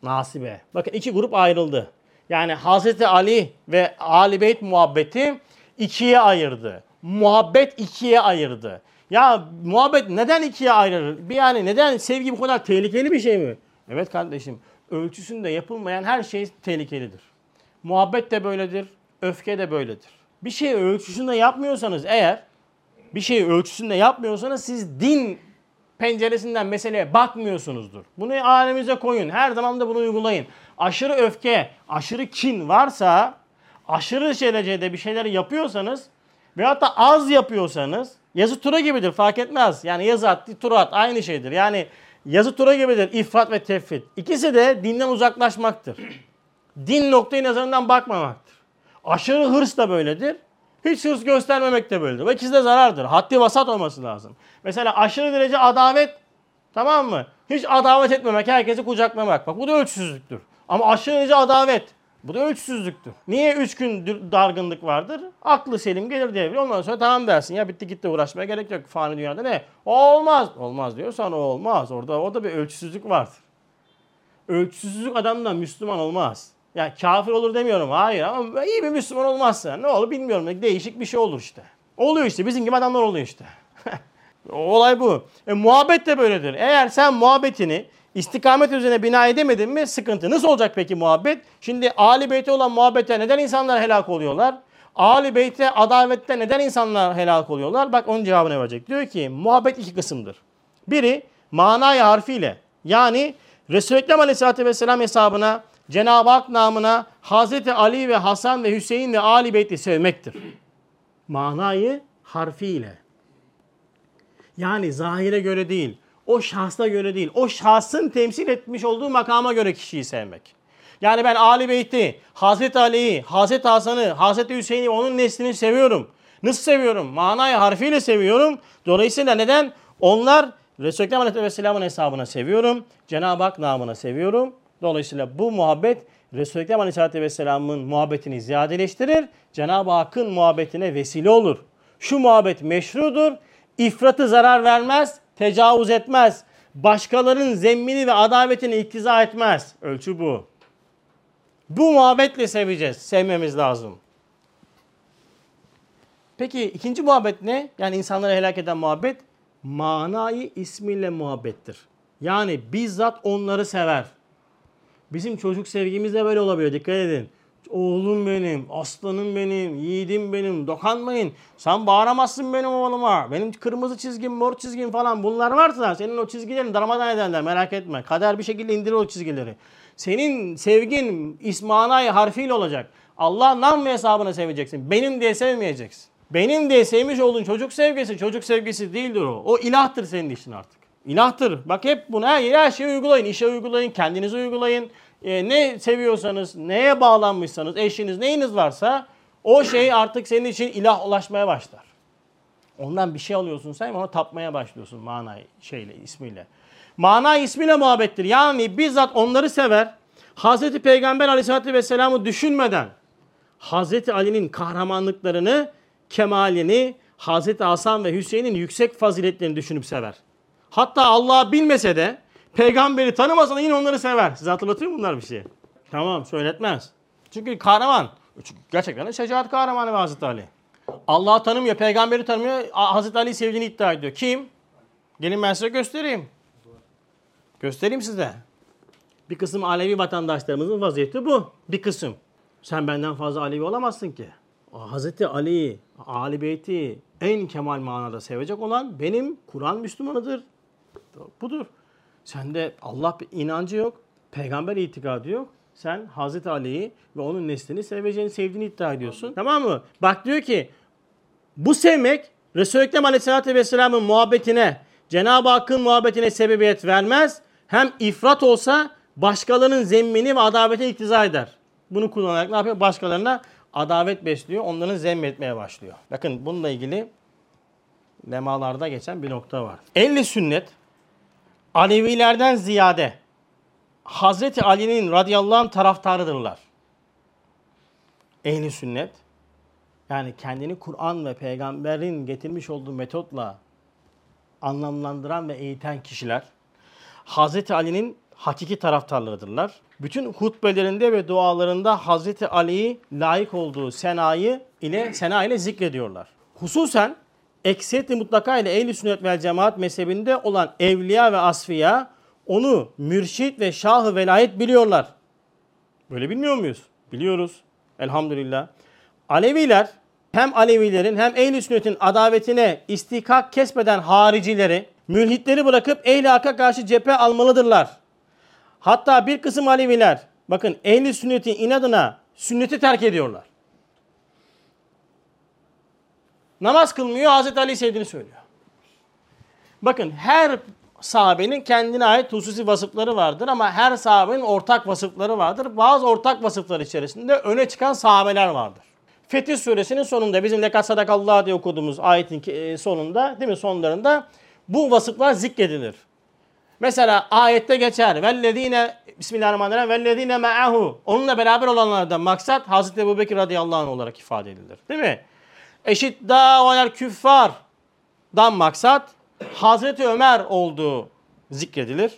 Nasibe. Bakın iki grup ayrıldı. Yani Hazreti Ali ve Ali Beyt muhabbeti ikiye ayırdı. Muhabbet ikiye ayırdı. Ya muhabbet neden ikiye ayrılır? Bir yani neden sevgi bu kadar tehlikeli bir şey mi? Evet kardeşim. Ölçüsünde yapılmayan her şey tehlikelidir. Muhabbet de böyledir. Öfke de böyledir. Bir şeyi ölçüsünde yapmıyorsanız eğer bir şeyi ölçüsünde yapmıyorsanız siz din penceresinden meseleye bakmıyorsunuzdur. Bunu alemize koyun. Her zaman da bunu uygulayın. Aşırı öfke, aşırı kin varsa, aşırı derecede bir şeyler yapıyorsanız veyahut da az yapıyorsanız yazı tura gibidir fark etmez. Yani yazı at, tura at aynı şeydir. Yani yazı tura gibidir ifrat ve tefrit. İkisi de dinden uzaklaşmaktır. Din noktayı nazarından bakmamaktır. Aşırı hırs da böyledir. Hiç hırs göstermemek de böyledir. Ve ikisi de zarardır. Haddi vasat olması lazım. Mesela aşırı derece adavet tamam mı? Hiç adavet etmemek, herkesi kucaklamak. Bak bu da ölçüsüzlüktür. Ama aşırı derece adavet. Bu da ölçüsüzlüktür. Niye üç gün dargınlık vardır? Aklı selim gelir devre. Ondan sonra tamam dersin. Ya bitti gitti uğraşmaya gerek yok. Fani dünyada ne? O olmaz. Olmaz diyorsan o olmaz. Orada o da bir ölçüsüzlük vardır. Ölçüsüzlük adamdan Müslüman olmaz. Ya kafir olur demiyorum. Hayır ama iyi bir Müslüman olmazsa ne olur bilmiyorum. Değişik bir şey olur işte. Oluyor işte. Bizim gibi adamlar oluyor işte. Olay bu. E, muhabbet de böyledir. Eğer sen muhabbetini istikamet üzerine bina edemedin mi sıkıntı. Nasıl olacak peki muhabbet? Şimdi Ali Beyt'e olan muhabbete neden insanlar helak oluyorlar? Ali Beyt'e adavette neden insanlar helak oluyorlar? Bak onun cevabını verecek. Diyor ki muhabbet iki kısımdır. Biri manayı harfiyle yani Resulü Ekrem Aleyhisselatü Vesselam hesabına Cenab-ı Hak namına Hazreti Ali ve Hasan ve Hüseyin ve Ali Beyt'i sevmektir. Manayı harfiyle. Yani zahire göre değil, o şahsa göre değil, o şahsın temsil etmiş olduğu makama göre kişiyi sevmek. Yani ben Ali Beyt'i, Hazreti Ali'yi, Hazreti Hasan'ı, Hazreti Hüseyin'i, onun neslini seviyorum. Nasıl seviyorum? Manayı harfiyle seviyorum. Dolayısıyla neden? Onlar Resulü Aleyhisselam'ın hesabına seviyorum. Cenab-ı Hak namına seviyorum. Dolayısıyla bu muhabbet Resulü Ekrem Aleyhisselatü muhabbetini ziyadeleştirir. Cenab-ı Hakk'ın muhabbetine vesile olur. Şu muhabbet meşrudur. İfratı zarar vermez, tecavüz etmez. Başkalarının zemmini ve adavetini iktiza etmez. Ölçü bu. Bu muhabbetle seveceğiz. Sevmemiz lazım. Peki ikinci muhabbet ne? Yani insanları helak eden muhabbet manayı ismiyle muhabbettir. Yani bizzat onları sever. Bizim çocuk sevgimiz de böyle olabiliyor. Dikkat edin. Oğlum benim, aslanım benim, yiğidim benim, dokanmayın. Sen bağıramazsın benim oğluma. Benim kırmızı çizgim, mor çizgim falan bunlar varsa senin o çizgilerini darmadan ederler merak etme. Kader bir şekilde indirir o çizgileri. Senin sevgin ismanay harfiyle olacak. Allah nam ve hesabına seveceksin. Benim diye sevmeyeceksin. Benim diye sevmiş olduğun çocuk sevgisi çocuk sevgisi değildir o. O ilahtır senin için artık. İlahtır. Bak hep bunu her, her şeyi uygulayın. İşe uygulayın, kendinizi uygulayın. Ee, ne seviyorsanız, neye bağlanmışsanız, eşiniz, neyiniz varsa o şey artık senin için ilah ulaşmaya başlar. Ondan bir şey alıyorsun sen ona tapmaya başlıyorsun mana şeyle, ismiyle. Mana ismiyle muhabbettir. Yani bizzat onları sever. Hazreti Peygamber aleyhissalatü vesselam'ı düşünmeden Hazreti Ali'nin kahramanlıklarını, kemalini, Hazreti Hasan ve Hüseyin'in yüksek faziletlerini düşünüp sever. Hatta Allah'ı bilmese de peygamberi tanımasa da yine onları sever. Size hatırlatıyor mu bunlar bir şey? Tamam söyletmez. Çünkü kahraman. Çünkü gerçekten de şecaat kahramanı Hazreti Ali. Allah'ı tanımıyor, peygamberi tanımıyor, Hazreti Ali'yi sevdiğini iddia ediyor. Kim? Gelin ben size göstereyim. Göstereyim size. Bir kısım Alevi vatandaşlarımızın vaziyeti bu. Bir kısım. Sen benden fazla Alevi olamazsın ki. Hazreti Ali, Ali Beyti en kemal manada sevecek olan benim Kur'an Müslümanıdır. Budur. Sende Allah inancı yok, peygamber itikadı yok. Sen Hazreti Ali'yi ve onun neslini seveceğini, sevdiğini iddia ediyorsun. Tamam mı? Bak diyor ki bu sevmek Resulü Ekrem Aleyhisselatü Vesselam'ın muhabbetine, Cenab-ı Hakk'ın muhabbetine sebebiyet vermez. Hem ifrat olsa başkalarının zemmini ve adavete iktiza eder. Bunu kullanarak ne yapıyor? Başkalarına adavet besliyor. Onların zemmetmeye başlıyor. Bakın bununla ilgili lemalarda geçen bir nokta var. Ehli sünnet Alevilerden ziyade Hazreti Ali'nin radıyallahu anh taraftarıdırlar. Ehli sünnet yani kendini Kur'an ve peygamberin getirmiş olduğu metotla anlamlandıran ve eğiten kişiler Hazreti Ali'nin hakiki taraftarlarıdırlar. Bütün hutbelerinde ve dualarında Hazreti Ali'yi layık olduğu senayı ile sena ile zikrediyorlar. Hususen ekseriyeti mutlaka ile ehl sünnet vel cemaat mezhebinde olan evliya ve asfiya onu mürşit ve şahı velayet biliyorlar. Böyle bilmiyor muyuz? Biliyoruz. Elhamdülillah. Aleviler hem Alevilerin hem ehl sünnetin adavetine istihkak kesmeden haricileri mülhitleri bırakıp ehli hakka karşı cephe almalıdırlar. Hatta bir kısım Aleviler bakın ehli sünnetin inadına sünneti terk ediyorlar. Namaz kılmıyor Hazreti Ali sevdiğini söylüyor. Bakın her sahabenin kendine ait hususi vasıfları vardır ama her sahabenin ortak vasıfları vardır. Bazı ortak vasıflar içerisinde öne çıkan sahabeler vardır. Fetih suresinin sonunda bizim lekat sadakallah diye okuduğumuz ayetin e, sonunda değil mi sonlarında bu vasıflar zikredilir. Mesela ayette geçer. Vellezine Bismillahirrahmanirrahim. Vellezine me'ahu. Onunla beraber olanlardan maksat Hazreti Ebu Bekir radıyallahu anh olarak ifade edilir. Değil mi? Eşit da'valer küffar dan maksat Hazreti Ömer olduğu zikredilir.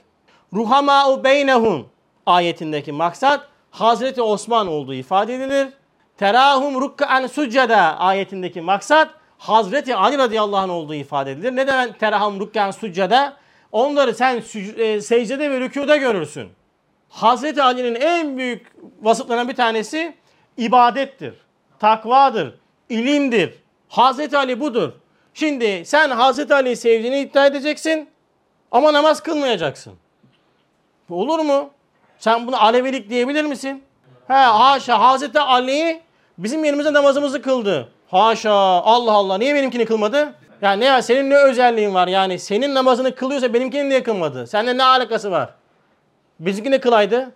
Ruhama'u beynehum ayetindeki maksat Hazreti Osman olduğu ifade edilir. Terahum rukkan succada ayetindeki maksat Hazreti Ali radıyallahu anh olduğu ifade edilir. Ne demek terahum rukkan succada? Onları sen e, secdede ve rükuda görürsün. Hazreti Ali'nin en büyük vasıflarından bir tanesi ibadettir, takvadır, ilimdir. Hazreti Ali budur. Şimdi sen Hazreti Ali'yi sevdiğini iddia edeceksin ama namaz kılmayacaksın. Olur mu? Sen bunu Alevilik diyebilir misin? He haşa Hazreti Ali bizim yerimize namazımızı kıldı. Haşa Allah Allah niye benimkini kılmadı? Yani ne ya senin ne özelliğin var yani senin namazını kılıyorsa benimkini niye kılmadı? Seninle ne alakası var? Bizimki kılaydı?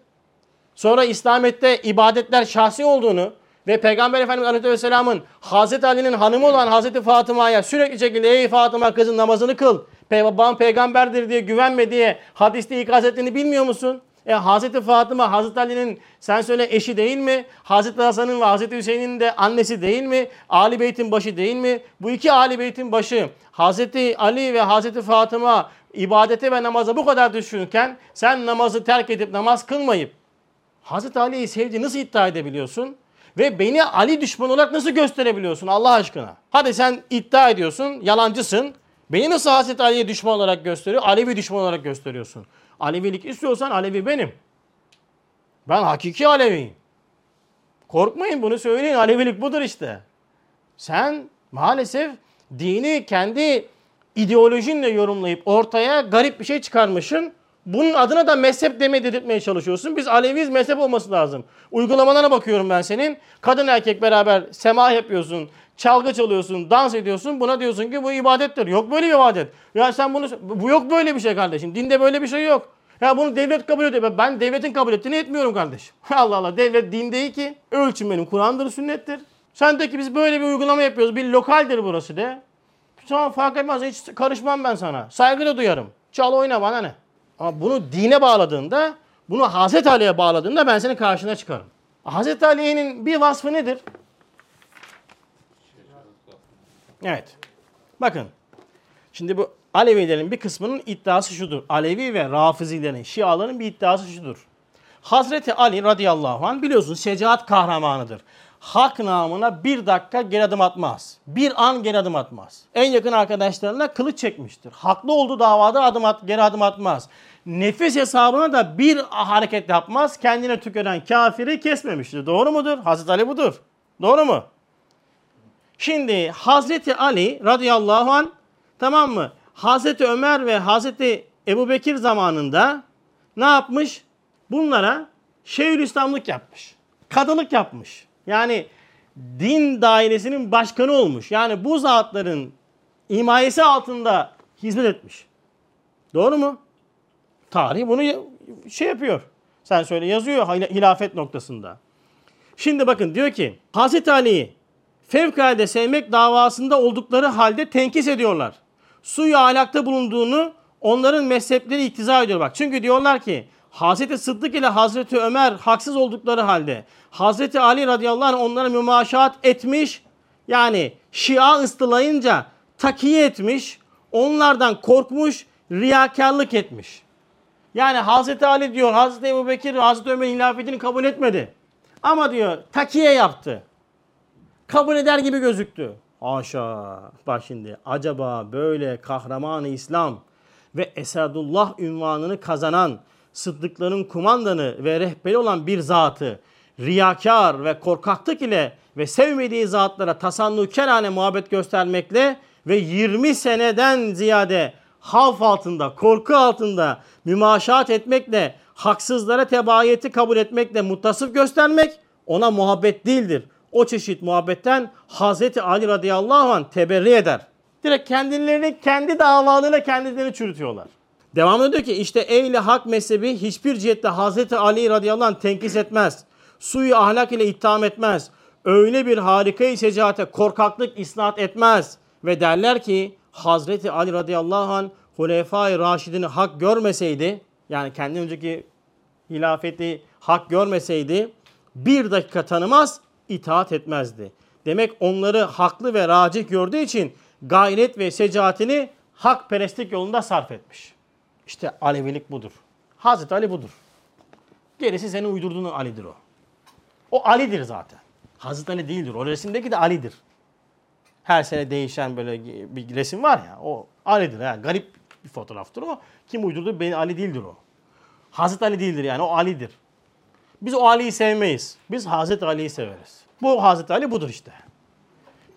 Sonra İslamiyet'te ibadetler şahsi olduğunu ve Peygamber Efendimiz Aleyhisselam'ın Hazreti Ali'nin hanımı olan Hazreti Fatıma'ya sürekli şekilde ey Fatıma kızın namazını kıl. Babam peygamberdir diye güvenme diye hadiste ikaz ettiğini bilmiyor musun? E Hazreti Fatıma Hazreti Ali'nin sen söyle eşi değil mi? Hazreti Hasan'ın ve Hazreti Hüseyin'in de annesi değil mi? Ali Beyt'in başı değil mi? Bu iki Ali Beyt'in başı Hazreti Ali ve Hazreti Fatıma ibadete ve namaza bu kadar düşünürken sen namazı terk edip namaz kılmayıp Hazreti Ali'yi sevdiğini nasıl iddia edebiliyorsun? Ve beni Ali düşmanı olarak nasıl gösterebiliyorsun Allah aşkına? Hadi sen iddia ediyorsun, yalancısın. Beni nasıl Hazreti Ali'ye düşman olarak gösteriyor? Alevi düşman olarak gösteriyorsun. Alevilik istiyorsan Alevi benim. Ben hakiki Aleviyim. Korkmayın bunu söyleyin. Alevilik budur işte. Sen maalesef dini kendi ideolojinle yorumlayıp ortaya garip bir şey çıkarmışsın. Bunun adına da mezhep deme dedirtmeye çalışıyorsun. Biz Aleviyiz mezhep olması lazım. Uygulamalarına bakıyorum ben senin. Kadın erkek beraber sema yapıyorsun. Çalgı çalıyorsun, dans ediyorsun. Buna diyorsun ki bu ibadettir. Yok böyle bir ibadet. Ya sen bunu bu yok böyle bir şey kardeşim. Dinde böyle bir şey yok. Ya bunu devlet kabul ediyor. Ben devletin kabul ettiğini etmiyorum kardeşim. Allah Allah devlet din değil ki. Ölçüm benim Kur'an'dır, sünnettir. Sen de ki biz böyle bir uygulama yapıyoruz. Bir lokaldir burası de. Tamam fark etmez. Hiç karışmam ben sana. Saygı da duyarım. Çal oyna bana ne. Ama bunu dine bağladığında, bunu Hazreti Ali'ye bağladığında ben senin karşına çıkarım. Hazreti Ali'nin bir vasfı nedir? Evet. Bakın. Şimdi bu Alevilerin bir kısmının iddiası şudur. Alevi ve Rafizilerin, Şiaların bir iddiası şudur. Hazreti Ali radıyallahu anh biliyorsunuz şecaat kahramanıdır. Hak namına bir dakika geri adım atmaz. Bir an geri adım atmaz. En yakın arkadaşlarına kılıç çekmiştir. Haklı olduğu davada adım at, geri adım atmaz. Nefis hesabına da bir hareket yapmaz. Kendine tükenen kafiri kesmemiştir. Doğru mudur? Hazreti Ali budur. Doğru mu? Şimdi Hazreti Ali radıyallahu an tamam mı? Hazreti Ömer ve Hazreti Ebu Bekir zamanında ne yapmış? Bunlara Şeyhülislamlık yapmış. Kadılık yapmış. Yani din dairesinin başkanı olmuş. Yani bu zatların himayesi altında hizmet etmiş. Doğru mu? Tarih bunu şey yapıyor. Sen söyle yazıyor hilafet noktasında. Şimdi bakın diyor ki Hazreti Ali'yi fevkalade sevmek davasında oldukları halde tenkis ediyorlar. Suyu alakta bulunduğunu onların mezhepleri iktiza ediyor bak. Çünkü diyorlar ki Hazreti Sıddık ile Hazreti Ömer haksız oldukları halde Hazreti Ali radıyallahu anh onlara mümaşaat etmiş. Yani Şia ıstılayınca takiye etmiş. Onlardan korkmuş, riyakarlık etmiş. Yani Hazreti Ali diyor Hazreti Ebu Bekir Hazreti Ömer'in hilafetini kabul etmedi. Ama diyor takiye yaptı kabul eder gibi gözüktü. Haşa. Bak şimdi acaba böyle kahramanı İslam ve Esadullah ünvanını kazanan sıddıkların kumandanı ve rehberi olan bir zatı riyakar ve korkaklık ile ve sevmediği zatlara tasannukerane muhabbet göstermekle ve 20 seneden ziyade havf altında, korku altında mümaşaat etmekle, haksızlara tebayeti kabul etmekle muttasıf göstermek ona muhabbet değildir. O çeşit muhabbetten Hazreti Ali radıyallahu anh teberri eder. Direkt kendilerini kendi davalarıyla kendilerini çürütüyorlar. Devamlı diyor ki işte ehli hak mezhebi hiçbir cihette Hazreti Ali radıyallahu anh tenkis etmez. Suyu ahlak ile itham etmez. Öyle bir harikayı şecaate korkaklık isnat etmez. Ve derler ki Hazreti Ali radıyallahu anh Hulefai Raşidini hak görmeseydi yani kendi önceki hilafeti hak görmeseydi bir dakika tanımaz itaat etmezdi. Demek onları haklı ve racih gördüğü için gayret ve secaatini hak perestlik yolunda sarf etmiş. İşte Alevilik budur. Hazreti Ali budur. Gerisi senin uydurduğun Ali'dir o. O Ali'dir zaten. Hazreti Ali değildir. O resimdeki de Ali'dir. Her sene değişen böyle bir resim var ya o Ali'dir. Yani garip bir fotoğraftır o. Kim uydurdu? Ben Ali değildir o. Hazreti Ali değildir yani o Ali'dir. Biz o Ali'yi sevmeyiz. Biz Hazreti Ali'yi severiz. Bu Hazreti Ali budur işte.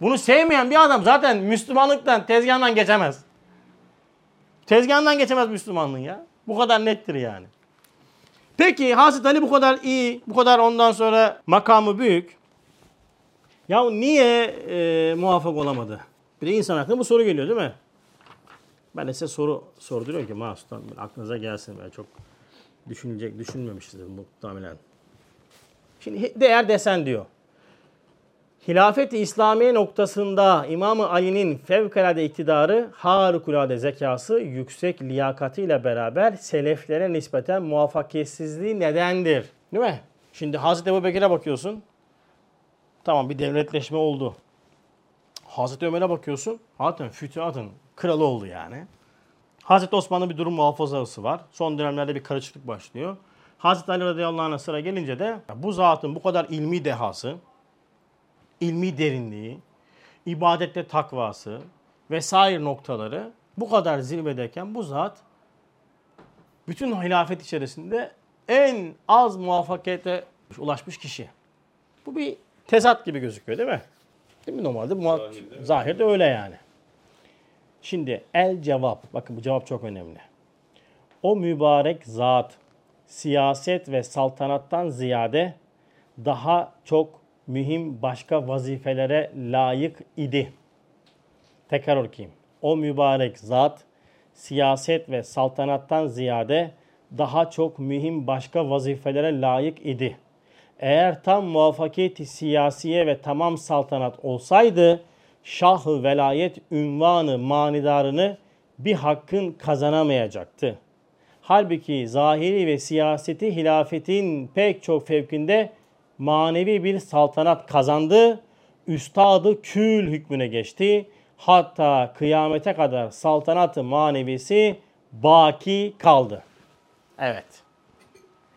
Bunu sevmeyen bir adam zaten Müslümanlıktan, tezgahından geçemez. Tezgahından geçemez Müslümanlığın ya. Bu kadar nettir yani. Peki Hazreti Ali bu kadar iyi, bu kadar ondan sonra makamı büyük. Ya niye e, muvaffak olamadı? Bir de insan aklına bu soru geliyor değil mi? Ben de size soru sorduruyorum ki Mahsus'tan aklınıza gelsin. Ben çok düşünecek, düşünmemişizdir muhtemelen. Şimdi değer desen diyor. Hilafet-i İslamiye noktasında İmam-ı Ali'nin fevkalade iktidarı, harikulade zekası, yüksek liyakatiyle beraber seleflere nispeten muvaffakiyetsizliği nedendir. Değil mi? Şimdi Hazreti Ebu Bekir'e bakıyorsun. Tamam bir devletleşme oldu. Hazreti Ömer'e bakıyorsun. Zaten fütühatın kralı oldu yani. Hazreti Osman'ın bir durum muhafazası var. Son dönemlerde bir karışıklık başlıyor. Hazreti Ali radıyallahu anh'a sıra gelince de bu zatın bu kadar ilmi dehası, ilmi derinliği, ibadette takvası vesaire noktaları bu kadar zirvedeyken bu zat bütün hilafet içerisinde en az muvaffakiyete ulaşmış kişi. Bu bir tezat gibi gözüküyor değil mi? Değil mi normalde? Zahirde, zahirde öyle yani. Şimdi el cevap. Bakın bu cevap çok önemli. O mübarek zat siyaset ve saltanattan ziyade daha çok mühim başka vazifelere layık idi. Tekrar okuyayım. O mübarek zat siyaset ve saltanattan ziyade daha çok mühim başka vazifelere layık idi. Eğer tam muvaffakiyeti siyasiye ve tamam saltanat olsaydı şahı velayet ünvanı manidarını bir hakkın kazanamayacaktı. Halbuki zahiri ve siyaseti hilafetin pek çok fevkinde manevi bir saltanat kazandı. Üstadı kül hükmüne geçti. Hatta kıyamete kadar saltanatı manevisi baki kaldı. Evet.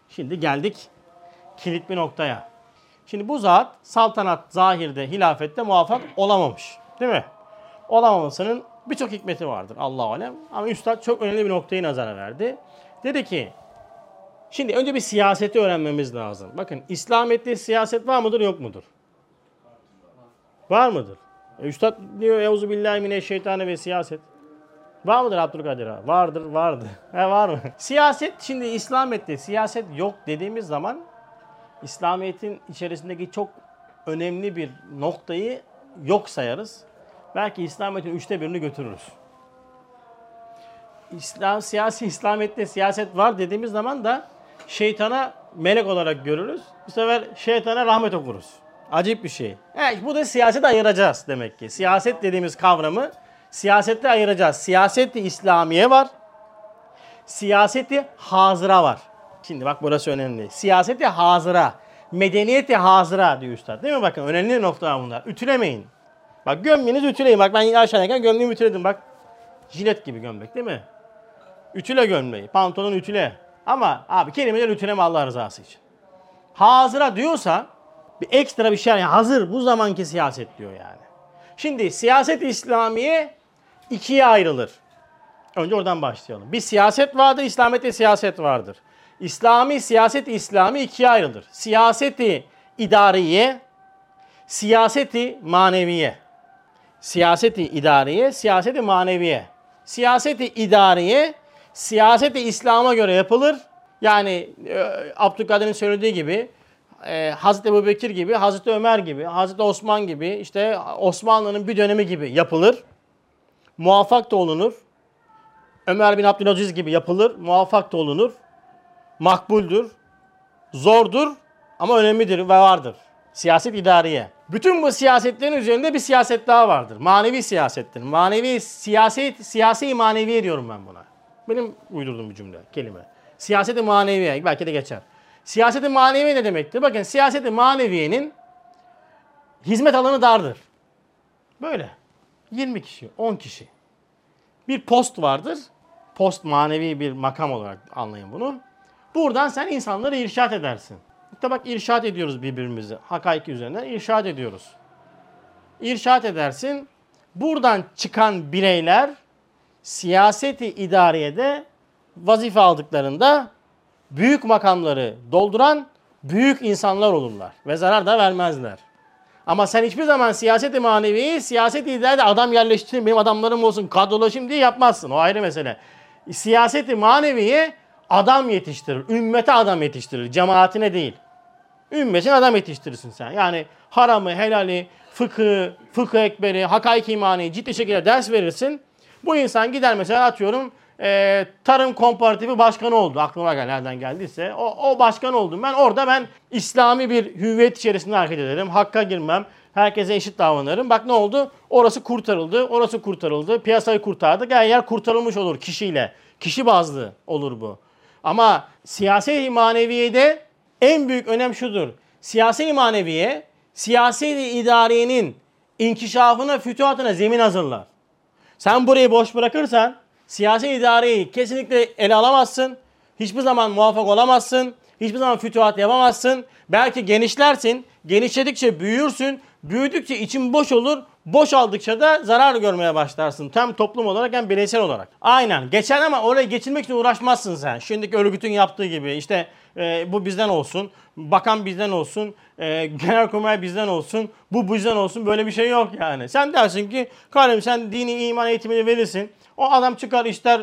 Şimdi geldik kilit bir noktaya. Şimdi bu zat saltanat zahirde, hilafette muvaffak olamamış. Değil mi? Olamamasının birçok hikmeti vardır Allah alem. Ama Üstad çok önemli bir noktayı nazara verdi. Dedi ki şimdi önce bir siyaseti öğrenmemiz lazım. Bakın İslamiyet'te siyaset var mıdır yok mudur? Var mıdır? E, Üstad diyor Euzu billahi mineşşeytani ve siyaset. Var mıdır Abdülkadir abi? Vardır, vardı. He var mı? siyaset şimdi İslamiyet'te siyaset yok dediğimiz zaman İslamiyet'in içerisindeki çok önemli bir noktayı yok sayarız. Belki İslamiyet'in üçte birini götürürüz. İslam siyasi İslamiyet'te siyaset var dediğimiz zaman da şeytana melek olarak görürüz. Bu sefer şeytana rahmet okuruz. Acayip bir şey. Evet, bu da siyaseti ayıracağız demek ki. Siyaset dediğimiz kavramı siyasette ayıracağız. Siyaseti İslamiye var. Siyaseti hazıra var. Şimdi bak burası önemli. Siyaseti hazıra, medeniyeti hazıra diyor üstad. Değil mi bakın önemli noktalar bunlar. Ütülemeyin. Bak gömleğinizi ütüleyin. Bak ben aşağıdayken gömleğimi ütüledim. Bak jilet gibi gömlek değil mi? Ütüle gömleği. Pantolon ütüle. Ama abi kelimeler ütüleme Allah rızası için. Hazıra diyorsa bir ekstra bir şey yani hazır bu zamanki siyaset diyor yani. Şimdi siyaset İslamiye ikiye ayrılır. Önce oradan başlayalım. Bir siyaset vardır, İslamiyet'te siyaset vardır. İslami siyaset İslami ikiye ayrılır. Siyaseti idariye, siyaseti maneviye. Siyaseti idariye, siyaseti maneviye. siyaseti idariye, siyaseti İslam'a göre yapılır. Yani e, Abdülkadir'in söylediği gibi e, Hazreti Ebu Bekir gibi, Hazreti Ömer gibi, Hazreti Osman gibi, işte Osmanlı'nın bir dönemi gibi yapılır. Muvaffak da olunur. Ömer bin Abdülaziz gibi yapılır, muvaffak da olunur. Makbuldür, zordur ama önemlidir ve vardır. Siyaset idariye. Bütün bu siyasetlerin üzerinde bir siyaset daha vardır. Manevi siyasettir. Manevi siyaset, siyasi manevi diyorum ben buna. Benim uydurduğum bir cümle, kelime. Siyaseti maneviye, belki de geçer. Siyaseti manevi ne demektir? Bakın siyaseti maneviyenin hizmet alanı dardır. Böyle. 20 kişi, 10 kişi. Bir post vardır. Post manevi bir makam olarak anlayın bunu. Buradan sen insanları irşat edersin. İşte bak irşat ediyoruz birbirimizi. Hakaiki üzerinden irşat ediyoruz. İrşat edersin. Buradan çıkan bireyler siyaseti idariyede vazife aldıklarında büyük makamları dolduran büyük insanlar olurlar ve zarar da vermezler. Ama sen hiçbir zaman siyaseti maneviyi, siyaset idarede adam yerleştireyim, benim adamlarım olsun, kadrolaşayım diye yapmazsın. O ayrı mesele. Siyaseti maneviyi adam yetiştirir, ümmete adam yetiştirir, cemaatine değil. Ümmetine adam yetiştirirsin sen. Yani haramı, helali, fıkı, fıkı ekberi, hakaik imani ciddi şekilde ders verirsin. Bu insan gider mesela atıyorum e, tarım komparatifi başkanı oldu. Aklıma gel nereden geldiyse. O, o başkan oldum. Ben orada ben İslami bir hüviyet içerisinde hareket ederim. Hakka girmem. Herkese eşit davranırım. Bak ne oldu? Orası kurtarıldı. Orası kurtarıldı. Piyasayı kurtardı. Gel yer kurtarılmış olur kişiyle. Kişi bazlı olur bu. Ama siyasi maneviyede en büyük önem şudur. Siyasi maneviye, siyasi idariyenin inkişafına, fütuhatına zemin hazırlar. Sen burayı boş bırakırsan siyasi idareyi kesinlikle ele alamazsın. Hiçbir zaman muvaffak olamazsın. Hiçbir zaman fütuhat yapamazsın. Belki genişlersin. Genişledikçe büyürsün. Büyüdükçe için boş olur. Boş aldıkça da zarar görmeye başlarsın. Hem toplum olarak hem bireysel olarak. Aynen. Geçer ama oraya geçilmek için uğraşmazsın sen. Şimdiki örgütün yaptığı gibi. İşte e, bu bizden olsun. Bakan bizden olsun. E, Genelkurmay bizden olsun. Bu bizden olsun. Böyle bir şey yok yani. Sen dersin ki karım sen dini iman eğitimini verirsin. O adam çıkar ister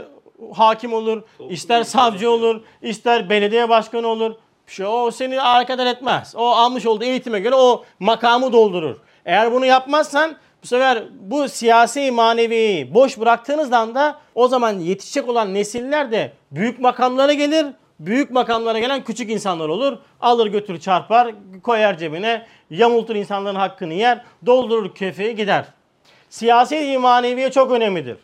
hakim olur, ister savcı olur, ister belediye başkanı olur. Bir şey o seni hareket etmez. O almış olduğu eğitime göre o makamı doldurur. Eğer bunu yapmazsan bu sefer bu siyasi maneviyi boş bıraktığınızdan da o zaman yetişecek olan nesiller de büyük makamlara gelir. Büyük makamlara gelen küçük insanlar olur. Alır götür çarpar, koyar cebine, yamultur insanların hakkını yer, doldurur kefeyi gider. Siyasi maneviye çok önemlidir.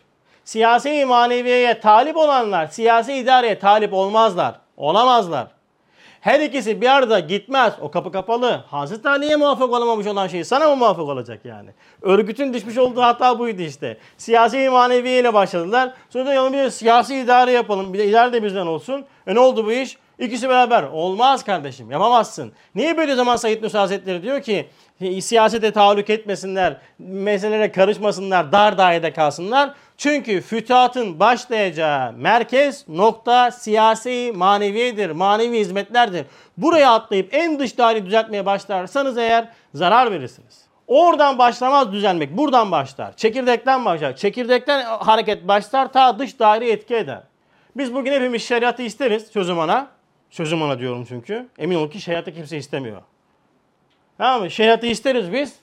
Siyasi maneviyeye talip olanlar siyasi idareye talip olmazlar. Olamazlar. Her ikisi bir arada gitmez. O kapı kapalı. Hazreti Ali'ye muvaffak olamamış olan şey sana mı muvaffak olacak yani? Örgütün düşmüş olduğu hata buydu işte. Siyasi maneviye ile başladılar. Sonra da bir siyasi idare yapalım. Bir de idare de bizden olsun. E ne oldu bu iş? İkisi beraber. Olmaz kardeşim. Yapamazsın. Niye böyle zaman Said Nursi Hazretleri diyor ki siyasete tahallük etmesinler, meselelere karışmasınlar, dar dairede kalsınlar. Çünkü fütuhatın başlayacağı merkez nokta siyasi maneviyedir, manevi hizmetlerdir. Buraya atlayıp en dış daireyi düzeltmeye başlarsanız eğer zarar verirsiniz. Oradan başlamaz düzelmek, buradan başlar. Çekirdekten başlar. Çekirdekten hareket başlar ta dış daire etki eder. Biz bugün hepimiz şeriatı isteriz sözüm ona. Sözüm ona diyorum çünkü. Emin olun ki şeriatı kimse istemiyor. Tamam mı? Şeriatı isteriz biz.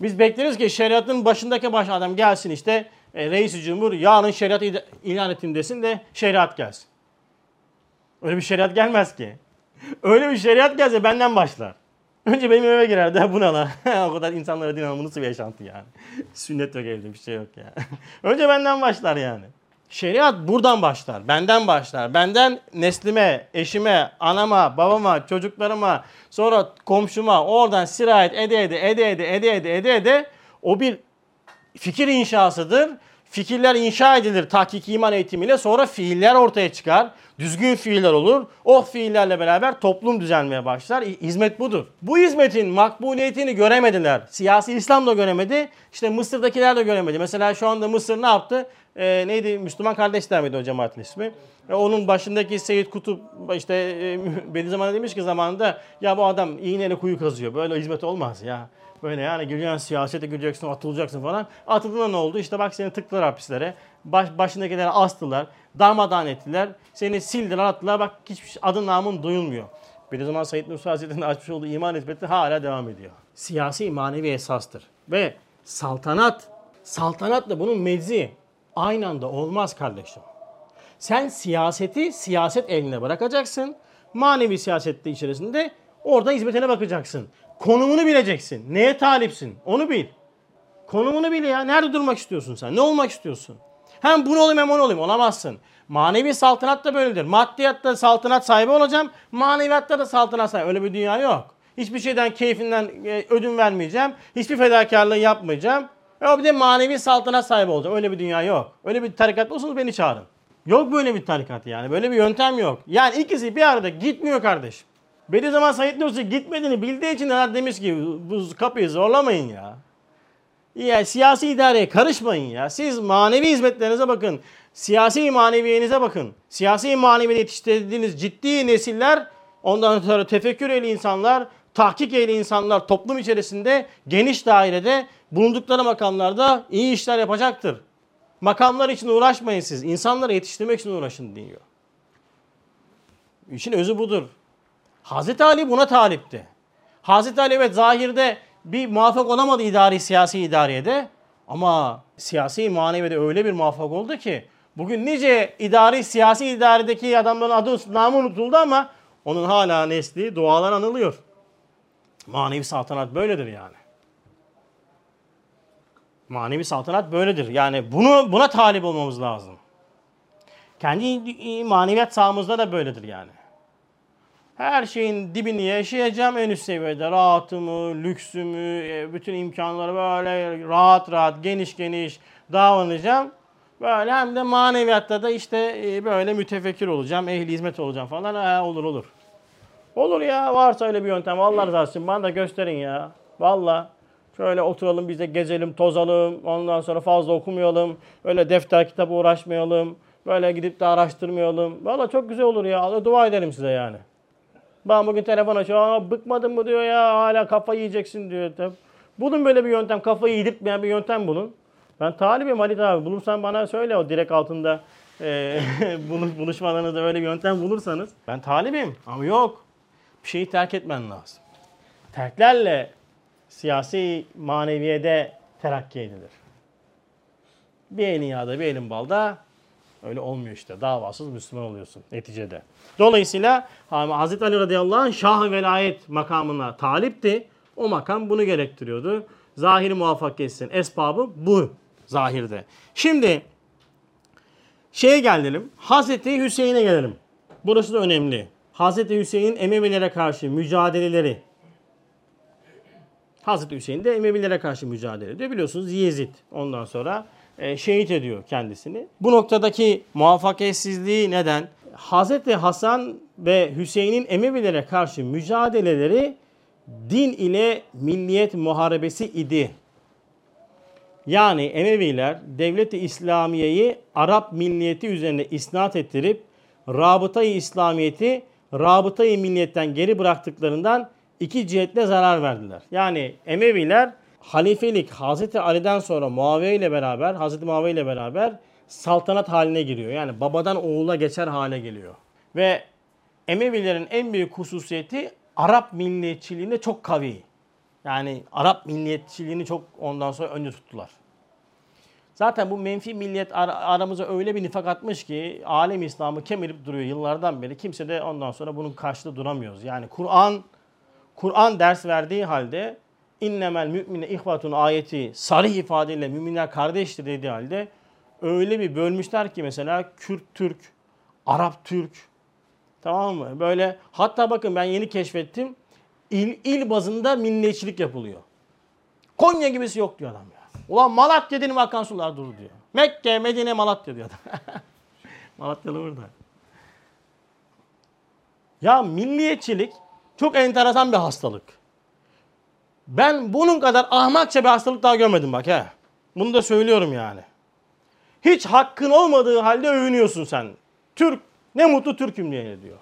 Biz bekleriz ki şeriatın başındaki baş adam gelsin işte e, reis cumhur yarın şeriat ilan ettim desin de şeriat gelsin. Öyle bir şeriat gelmez ki. Öyle bir şeriat gelse benden başlar. Önce benim eve girer de bu ne lan? o kadar insanlara din anlamı nasıl bir yaşantı yani. Sünnet yok evde bir şey yok ya. Önce benden başlar yani. Şeriat buradan başlar, benden başlar. Benden neslime, eşime, anama, babama, çocuklarıma, sonra komşuma, oradan sirayet ede ede, ede ede, ede ede, ede ede, o bir fikir inşasıdır. Fikirler inşa edilir tahkik iman eğitimiyle sonra fiiller ortaya çıkar. Düzgün fiiller olur. O fiillerle beraber toplum düzelmeye başlar. Hizmet budur. Bu hizmetin makbuliyetini göremediler. Siyasi İslam da göremedi. İşte Mısır'dakiler de göremedi. Mesela şu anda Mısır ne yaptı? Ee, neydi? Müslüman Kardeşler miydi o cemaatin ismi? Ee, onun başındaki Seyit Kutup işte e, Bediüzzaman demiş ki zamanında ya bu adam iğneyle kuyu kazıyor. Böyle hizmet olmaz ya. Böyle yani gireceksin siyasete gireceksin atılacaksın falan. Atıldığında ne oldu? İşte bak seni tıktılar hapislere. Baş, başındakileri astılar. Darmadağın ettiler. Seni sildiler attılar. Bak hiçbir adın namın duyulmuyor. Bir zaman Said Nursi Hazretleri'nin açmış olduğu iman hizmeti hala devam ediyor. Siyasi manevi esastır. Ve saltanat, saltanatla bunun meczi aynı anda olmaz kardeşim. Sen siyaseti siyaset eline bırakacaksın. Manevi siyasette içerisinde orada hizmetine bakacaksın. Konumunu bileceksin. Neye talipsin? Onu bil. Konumunu bil ya. Nerede durmak istiyorsun sen? Ne olmak istiyorsun? Hem bunu olayım hem onu olayım. Olamazsın. Manevi saltanat da böyledir. Maddiyatta saltanat sahibi olacağım. Maneviyatta da saltanat sahibi. Öyle bir dünya yok. Hiçbir şeyden keyfinden e, ödün vermeyeceğim. Hiçbir fedakarlığı yapmayacağım. Ya bir de manevi saltanat sahibi olacağım. Öyle bir dünya yok. Öyle bir tarikat olsanız beni çağırın. Yok böyle bir tarikat yani. Böyle bir yöntem yok. Yani ikisi bir arada gitmiyor kardeşim. Bediüzzaman Said Nursi gitmediğini bildiği için de demiş ki bu kapıyı zorlamayın ya. Ya siyasi idareye karışmayın ya. Siz manevi hizmetlerinize bakın. Siyasi maneviyenize bakın. Siyasi maneviyede yetiştirdiğiniz ciddi nesiller, ondan sonra tefekkür ehli insanlar, tahkik ehli insanlar toplum içerisinde geniş dairede bulundukları makamlarda iyi işler yapacaktır. Makamlar için uğraşmayın siz. İnsanları yetiştirmek için uğraşın diyor. İşin özü budur. Hazreti Ali buna talipti. Hazreti Ali evet zahirde bir muvaffak olamadı idari siyasi idariyede ama siyasi maneviyede öyle bir muvaffak oldu ki bugün nice idari siyasi idaredeki adamların adı namı unutuldu ama onun hala nesli dualar anılıyor. Manevi saltanat böyledir yani. Manevi saltanat böyledir. Yani bunu buna talip olmamız lazım. Kendi maneviyat sahamızda da böyledir yani. Her şeyin dibini yaşayacağım en üst seviyede. Rahatımı, lüksümü, e, bütün imkanları böyle rahat rahat, geniş geniş davranacağım. Böyle hem de maneviyatta da işte e, böyle mütefekkir olacağım, ehli hizmet olacağım falan. Ha, olur olur. Olur ya varsa öyle bir yöntem. Allah razı olsun bana da gösterin ya. Valla. Şöyle oturalım biz de gezelim, tozalım. Ondan sonra fazla okumayalım. Öyle defter kitap uğraşmayalım. Böyle gidip de araştırmayalım. Valla çok güzel olur ya. Dua ederim size yani. Ben bugün telefon açıyorum. Bıkmadın mı diyor ya. Hala kafa yiyeceksin diyor. Bulun böyle bir yöntem. Kafayı yedirtmeyen bir yöntem bulun. Ben talibim Halit abi. Bulursan bana söyle o direk altında e, buluşmalarınızda öyle bir yöntem bulursanız. Ben talibim ama yok. Bir şeyi terk etmen lazım. Terklerle siyasi maneviyede terakki edilir. Bir elin yağda bir elin balda öyle olmuyor işte. Davasız Müslüman oluyorsun neticede. Dolayısıyla Hazreti Ali radıyallahu anh şah velayet makamına talipti. O makam bunu gerektiriyordu. Zahiri muvaffakiyetin esbabı bu zahirde. Şimdi şeye gelelim. Hazreti Hüseyin'e gelelim. Burası da önemli. Hazreti Hüseyin Emevilere karşı mücadeleleri. Hazreti Hüseyin de Emevilere karşı mücadele ediyor. Biliyorsunuz Yezid ondan sonra şehit ediyor kendisini. Bu noktadaki muvaffakiyetsizliği neden? Hazreti Hasan ve Hüseyin'in Emevilere karşı mücadeleleri din ile milliyet muharebesi idi. Yani Emeviler devleti İslamiye'yi Arap milliyeti üzerine isnat ettirip rabıtayı İslamiyeti rabıtayı milliyetten geri bıraktıklarından iki cihetle zarar verdiler. Yani Emeviler halifelik Hazreti Ali'den sonra Muaviye ile beraber, Hazreti Muaviye ile beraber saltanat haline giriyor. Yani babadan oğula geçer hale geliyor. Ve Emevilerin en büyük hususiyeti Arap milliyetçiliğinde çok kavi. Yani Arap milliyetçiliğini çok ondan sonra önce tuttular. Zaten bu menfi milliyet ar- aramıza öyle bir nifak atmış ki alem İslam'ı kemirip duruyor yıllardan beri. Kimse de ondan sonra bunun karşılığı duramıyoruz. Yani Kur'an Kur'an ders verdiği halde innemel mümine ihvatun ayeti sarih ifadeyle müminler kardeştir dediği halde öyle bir bölmüşler ki mesela Kürt Türk, Arap Türk tamam mı? Böyle hatta bakın ben yeni keşfettim. İl, il bazında milliyetçilik yapılıyor. Konya gibisi yok diyor adam ya. Ulan Malatya dedim akan sular durur diyor. Mekke, Medine, Malatya diyor adam. Malatyalı burada. Ya milliyetçilik çok enteresan bir hastalık. Ben bunun kadar ahmakça bir hastalık daha görmedim bak he. Bunu da söylüyorum yani. Hiç hakkın olmadığı halde övünüyorsun sen. Türk, ne mutlu Türk'üm diye diyor.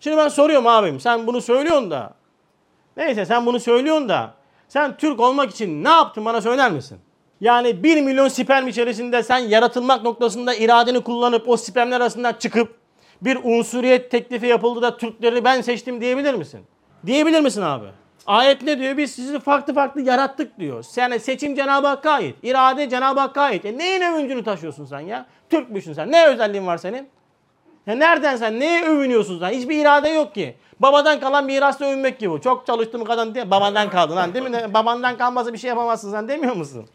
Şimdi ben soruyorum abim sen bunu söylüyorsun da. Neyse sen bunu söylüyorsun da. Sen Türk olmak için ne yaptın bana söyler misin? Yani 1 milyon sperm içerisinde sen yaratılmak noktasında iradeni kullanıp o spermler arasından çıkıp bir unsuriyet teklifi yapıldı da Türkleri ben seçtim diyebilir misin? Diyebilir misin abi? Ayet ne diyor? Biz sizi farklı farklı yarattık diyor. Yani seçim Cenab-ı Hakk'a ait. irade Cenab-ı Hakk'a ait. E neyin övüncünü taşıyorsun sen ya? Türkmüşsün sen. Ne özelliğin var senin? Ya nereden sen? Neye övünüyorsun sen? Hiçbir irade yok ki. Babadan kalan mirasla övünmek gibi. Çok çalıştım kadın diye babandan kaldın lan değil mi? Babandan kalması bir şey yapamazsın sen demiyor musun?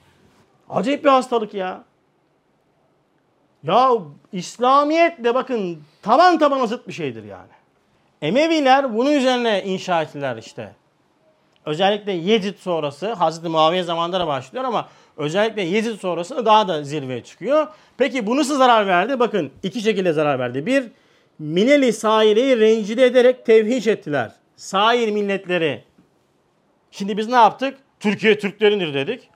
Acayip bir hastalık ya. Ya İslamiyet de bakın taban tabana zıt bir şeydir yani. Emeviler bunun üzerine inşa ettiler işte. Özellikle Yezid sonrası Hazreti Muaviye zamanında da başlıyor ama özellikle Yezid sonrası daha da zirveye çıkıyor. Peki bu nasıl zarar verdi? Bakın iki şekilde zarar verdi. Bir, Mineli Saire'yi rencide ederek tevhiş ettiler. Sair milletleri. Şimdi biz ne yaptık? Türkiye Türklerindir dedik.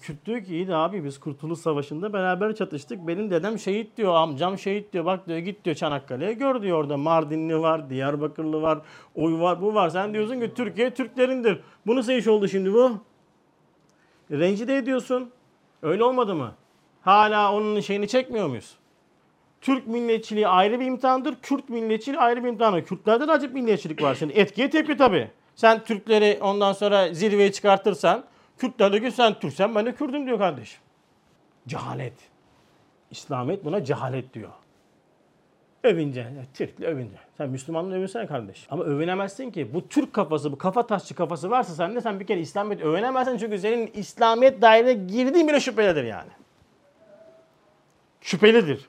Kürt diyor ki iyi de abi biz Kurtuluş Savaşı'nda beraber çatıştık. Benim dedem şehit diyor, amcam şehit diyor. Bak diyor git diyor Çanakkale'ye gör diyor orada Mardinli var, Diyarbakırlı var, oy var, bu var. Sen diyorsun ki Türkiye Türklerindir. Bu nasıl iş oldu şimdi bu? Rencide ediyorsun. Öyle olmadı mı? Hala onun şeyini çekmiyor muyuz? Türk milliyetçiliği ayrı bir imtihandır. Kürt milliyetçiliği ayrı bir imtihandır. Kürtlerde de acip milliyetçilik var. Şimdi etkiye tepki tabii. Sen Türkleri ondan sonra zirveye çıkartırsan Kürtler de ki sen Türksen ben de Kürdüm diyor kardeşim. Cehalet. İslamiyet buna cehalet diyor. Övünce, Türk'le övünce. Sen Müslümanla övünsene kardeş. Ama övünemezsin ki. Bu Türk kafası, bu kafa taşçı kafası varsa sende sen bir kere İslamiyet övünemezsin. Çünkü senin İslamiyet dairine girdiğin bile şüphelidir yani. Şüphelidir.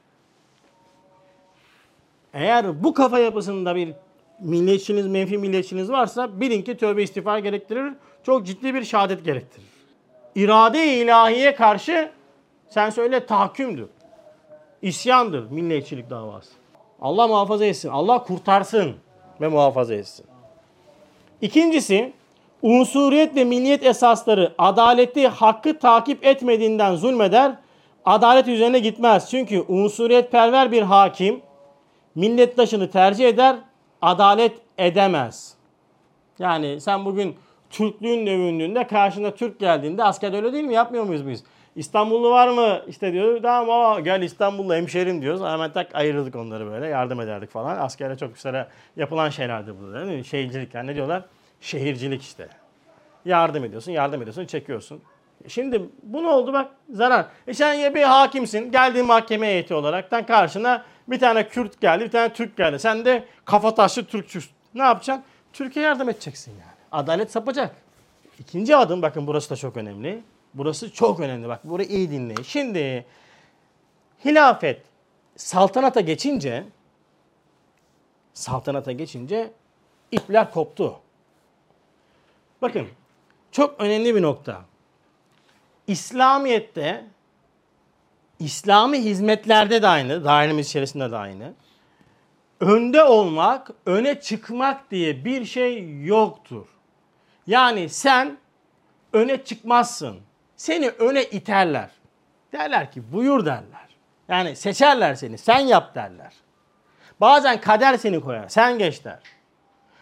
Eğer bu kafa yapısında bir milliyetçiniz, menfi milliyetçiniz varsa bilin ki tövbe istiğfar gerektirir. Çok ciddi bir şehadet gerektirir. İrade-i ilahiye karşı sen söyle tahakkümdür. İsyandır milliyetçilik davası. Allah muhafaza etsin. Allah kurtarsın ve muhafaza etsin. İkincisi, unsuriyet ve milliyet esasları adaleti, hakkı takip etmediğinden zulmeder, adalet üzerine gitmez. Çünkü unsuriyetperver bir hakim millettaşını tercih eder, adalet edemez. Yani sen bugün Türklüğün övündüğünde karşında Türk geldiğinde asker öyle değil mi? Yapmıyor muyuz biz? İstanbullu var mı? İşte diyor tamam o gel İstanbullu hemşerim diyoruz. Hemen tak ayırırdık onları böyle yardım ederdik falan. Askere çok güzel yapılan şeylerdi bu. Değil mi? Şehircilik yani ne diyorlar? Şehircilik işte. Yardım ediyorsun, yardım ediyorsun, çekiyorsun. Şimdi bu ne oldu bak zarar. E sen bir hakimsin. Geldiğin mahkeme heyeti olaraktan karşına bir tane Kürt geldi, bir tane Türk geldi. Sen de kafa taşlı Türkçüsün. Ne yapacaksın? Türkiye yardım edeceksin yani. Adalet sapacak. İkinci adım bakın burası da çok önemli. Burası çok önemli. Bak burayı iyi dinleyin. Şimdi hilafet saltanata geçince saltanata geçince ipler koptu. Bakın çok önemli bir nokta. İslamiyet'te İslami hizmetlerde de aynı, dairemiz içerisinde de aynı. Önde olmak, öne çıkmak diye bir şey yoktur. Yani sen öne çıkmazsın. Seni öne iterler. Derler ki buyur derler. Yani seçerler seni. Sen yap derler. Bazen kader seni koyar. Sen geç der.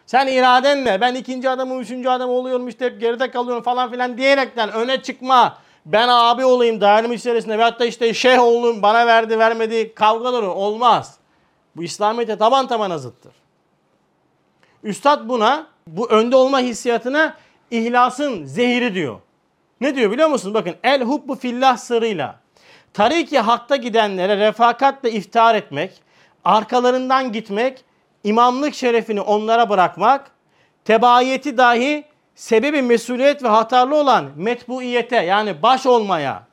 Sen iradenle ben ikinci adamım, üçüncü adam oluyorum işte hep geride kalıyorum falan filan diyerekten öne çıkma. Ben abi olayım dairem içerisinde ve hatta işte şeyh olayım bana verdi vermedi kavgaları olmaz. Bu İslamiyet'e taban taban zıttır. Üstad buna bu önde olma hissiyatına ihlasın zehiri diyor. Ne diyor biliyor musunuz? Bakın el hubbu fillah sırrıyla. Tariki hakta gidenlere refakatle iftihar etmek, arkalarından gitmek, imamlık şerefini onlara bırakmak, tebaiyeti dahi sebebi mesuliyet ve hatarlı olan metbuiyete yani baş olmaya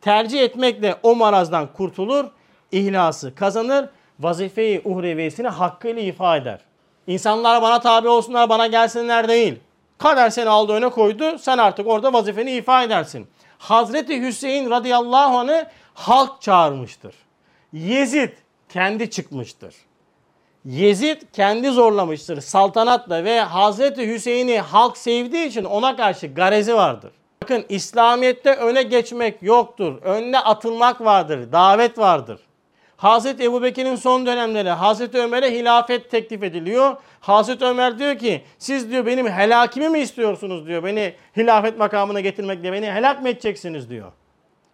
tercih etmekle o marazdan kurtulur, ihlası kazanır, vazifeyi uhreviyesini hakkıyla ifade eder. İnsanlar bana tabi olsunlar, bana gelsinler değil. Kader seni aldı öne koydu. Sen artık orada vazifeni ifa edersin. Hazreti Hüseyin radıyallahu anh'ı halk çağırmıştır. Yezid kendi çıkmıştır. Yezid kendi zorlamıştır saltanatla ve Hazreti Hüseyin'i halk sevdiği için ona karşı garezi vardır. Bakın İslamiyet'te öne geçmek yoktur. Önüne atılmak vardır. Davet vardır. Hazreti Ebu Bekir'in son dönemleri Hazreti Ömer'e hilafet teklif ediliyor. Hazreti Ömer diyor ki siz diyor benim helakimi mi istiyorsunuz diyor. Beni hilafet makamına getirmekle beni helak mı edeceksiniz diyor.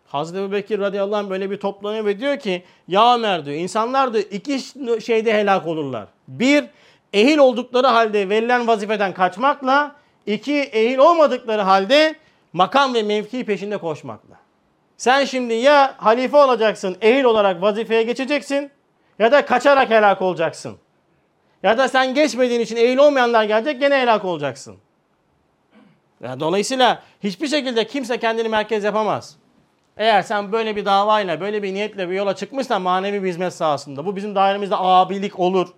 Hazreti Ebu Bekir radıyallahu anh böyle bir toplanıyor ve diyor ki ya Ömer diyor insanlar diyor iki şeyde helak olurlar. Bir ehil oldukları halde verilen vazifeden kaçmakla iki ehil olmadıkları halde makam ve mevki peşinde koşmakla. Sen şimdi ya halife olacaksın, ehil olarak vazifeye geçeceksin ya da kaçarak helak olacaksın. Ya da sen geçmediğin için ehil olmayanlar gelecek gene helak olacaksın. Ya dolayısıyla hiçbir şekilde kimse kendini merkez yapamaz. Eğer sen böyle bir davayla, böyle bir niyetle bir yola çıkmışsan manevi bir hizmet sahasında, bu bizim dairemizde abilik olur.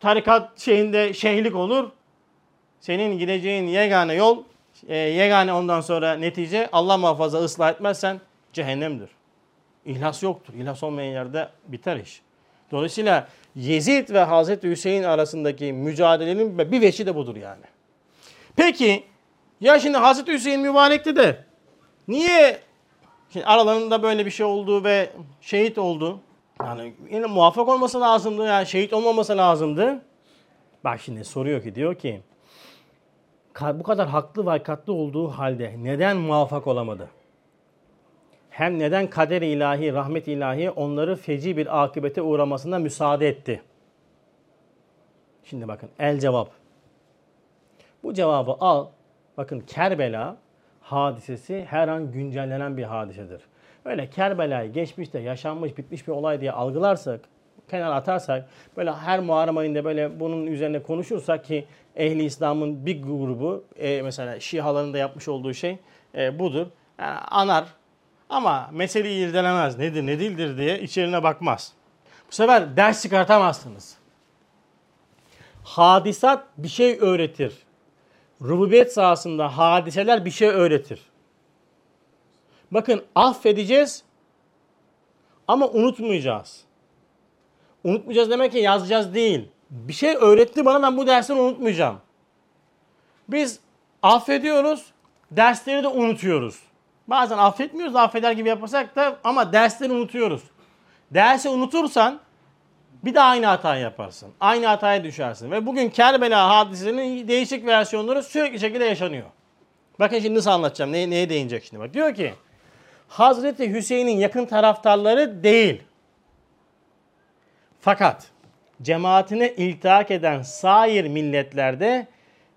Tarikat şeyinde şeyhlik olur. Senin gideceğin yegane yol e, yegane ondan sonra netice Allah muhafaza ıslah etmezsen cehennemdir. İhlas yoktur. İhlas olmayan yerde biter iş. Dolayısıyla Yezid ve Hazreti Hüseyin arasındaki mücadelenin bir veçi de budur yani. Peki ya şimdi Hazreti Hüseyin mübarekti de niye şimdi aralarında böyle bir şey oldu ve şehit oldu? Yani yine muvaffak olması lazımdı. Yani şehit olmaması lazımdı. Bak şimdi soruyor ki diyor ki bu kadar haklı ve olduğu halde neden muvaffak olamadı? Hem neden kader ilahi, rahmet ilahi onları feci bir akıbete uğramasına müsaade etti? Şimdi bakın el cevap. Bu cevabı al. Bakın Kerbela hadisesi her an güncellenen bir hadisedir. Öyle Kerbela'yı geçmişte yaşanmış bitmiş bir olay diye algılarsak kenara atarsak böyle her Muharrem ayında böyle bunun üzerine konuşursak ki ehli İslam'ın bir grubu e, mesela Şihaların da yapmış olduğu şey e, budur. Yani anar ama meseleyi irdelemez. Nedir ne değildir diye içerine bakmaz. Bu sefer ders çıkartamazsınız. Hadisat bir şey öğretir. Rububiyet sahasında hadiseler bir şey öğretir. Bakın affedeceğiz ama unutmayacağız. Unutmayacağız demek ki yazacağız değil. Bir şey öğretti bana ben bu dersleri unutmayacağım. Biz affediyoruz, dersleri de unutuyoruz. Bazen affetmiyoruz, affeder gibi yapasak da ama dersleri unutuyoruz. Dersi unutursan bir daha aynı hatayı yaparsın. Aynı hataya düşersin. Ve bugün Kerbela hadisesinin değişik versiyonları sürekli şekilde yaşanıyor. Bakın şimdi nasıl anlatacağım. Neye, neye değinecek şimdi bak. Diyor ki Hazreti Hüseyin'in yakın taraftarları değil. Fakat cemaatine iltihak eden sair milletlerde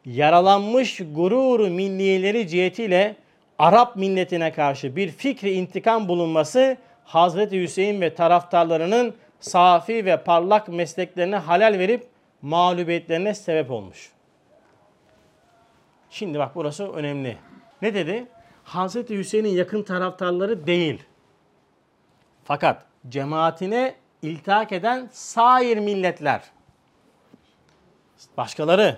yaralanmış gururu milliyeleri cihetiyle Arap milletine karşı bir fikri intikam bulunması Hazreti Hüseyin ve taraftarlarının safi ve parlak mesleklerine halal verip mağlubiyetlerine sebep olmuş. Şimdi bak burası önemli. Ne dedi? Hazreti Hüseyin'in yakın taraftarları değil. Fakat cemaatine iltihak eden sair milletler. Başkaları.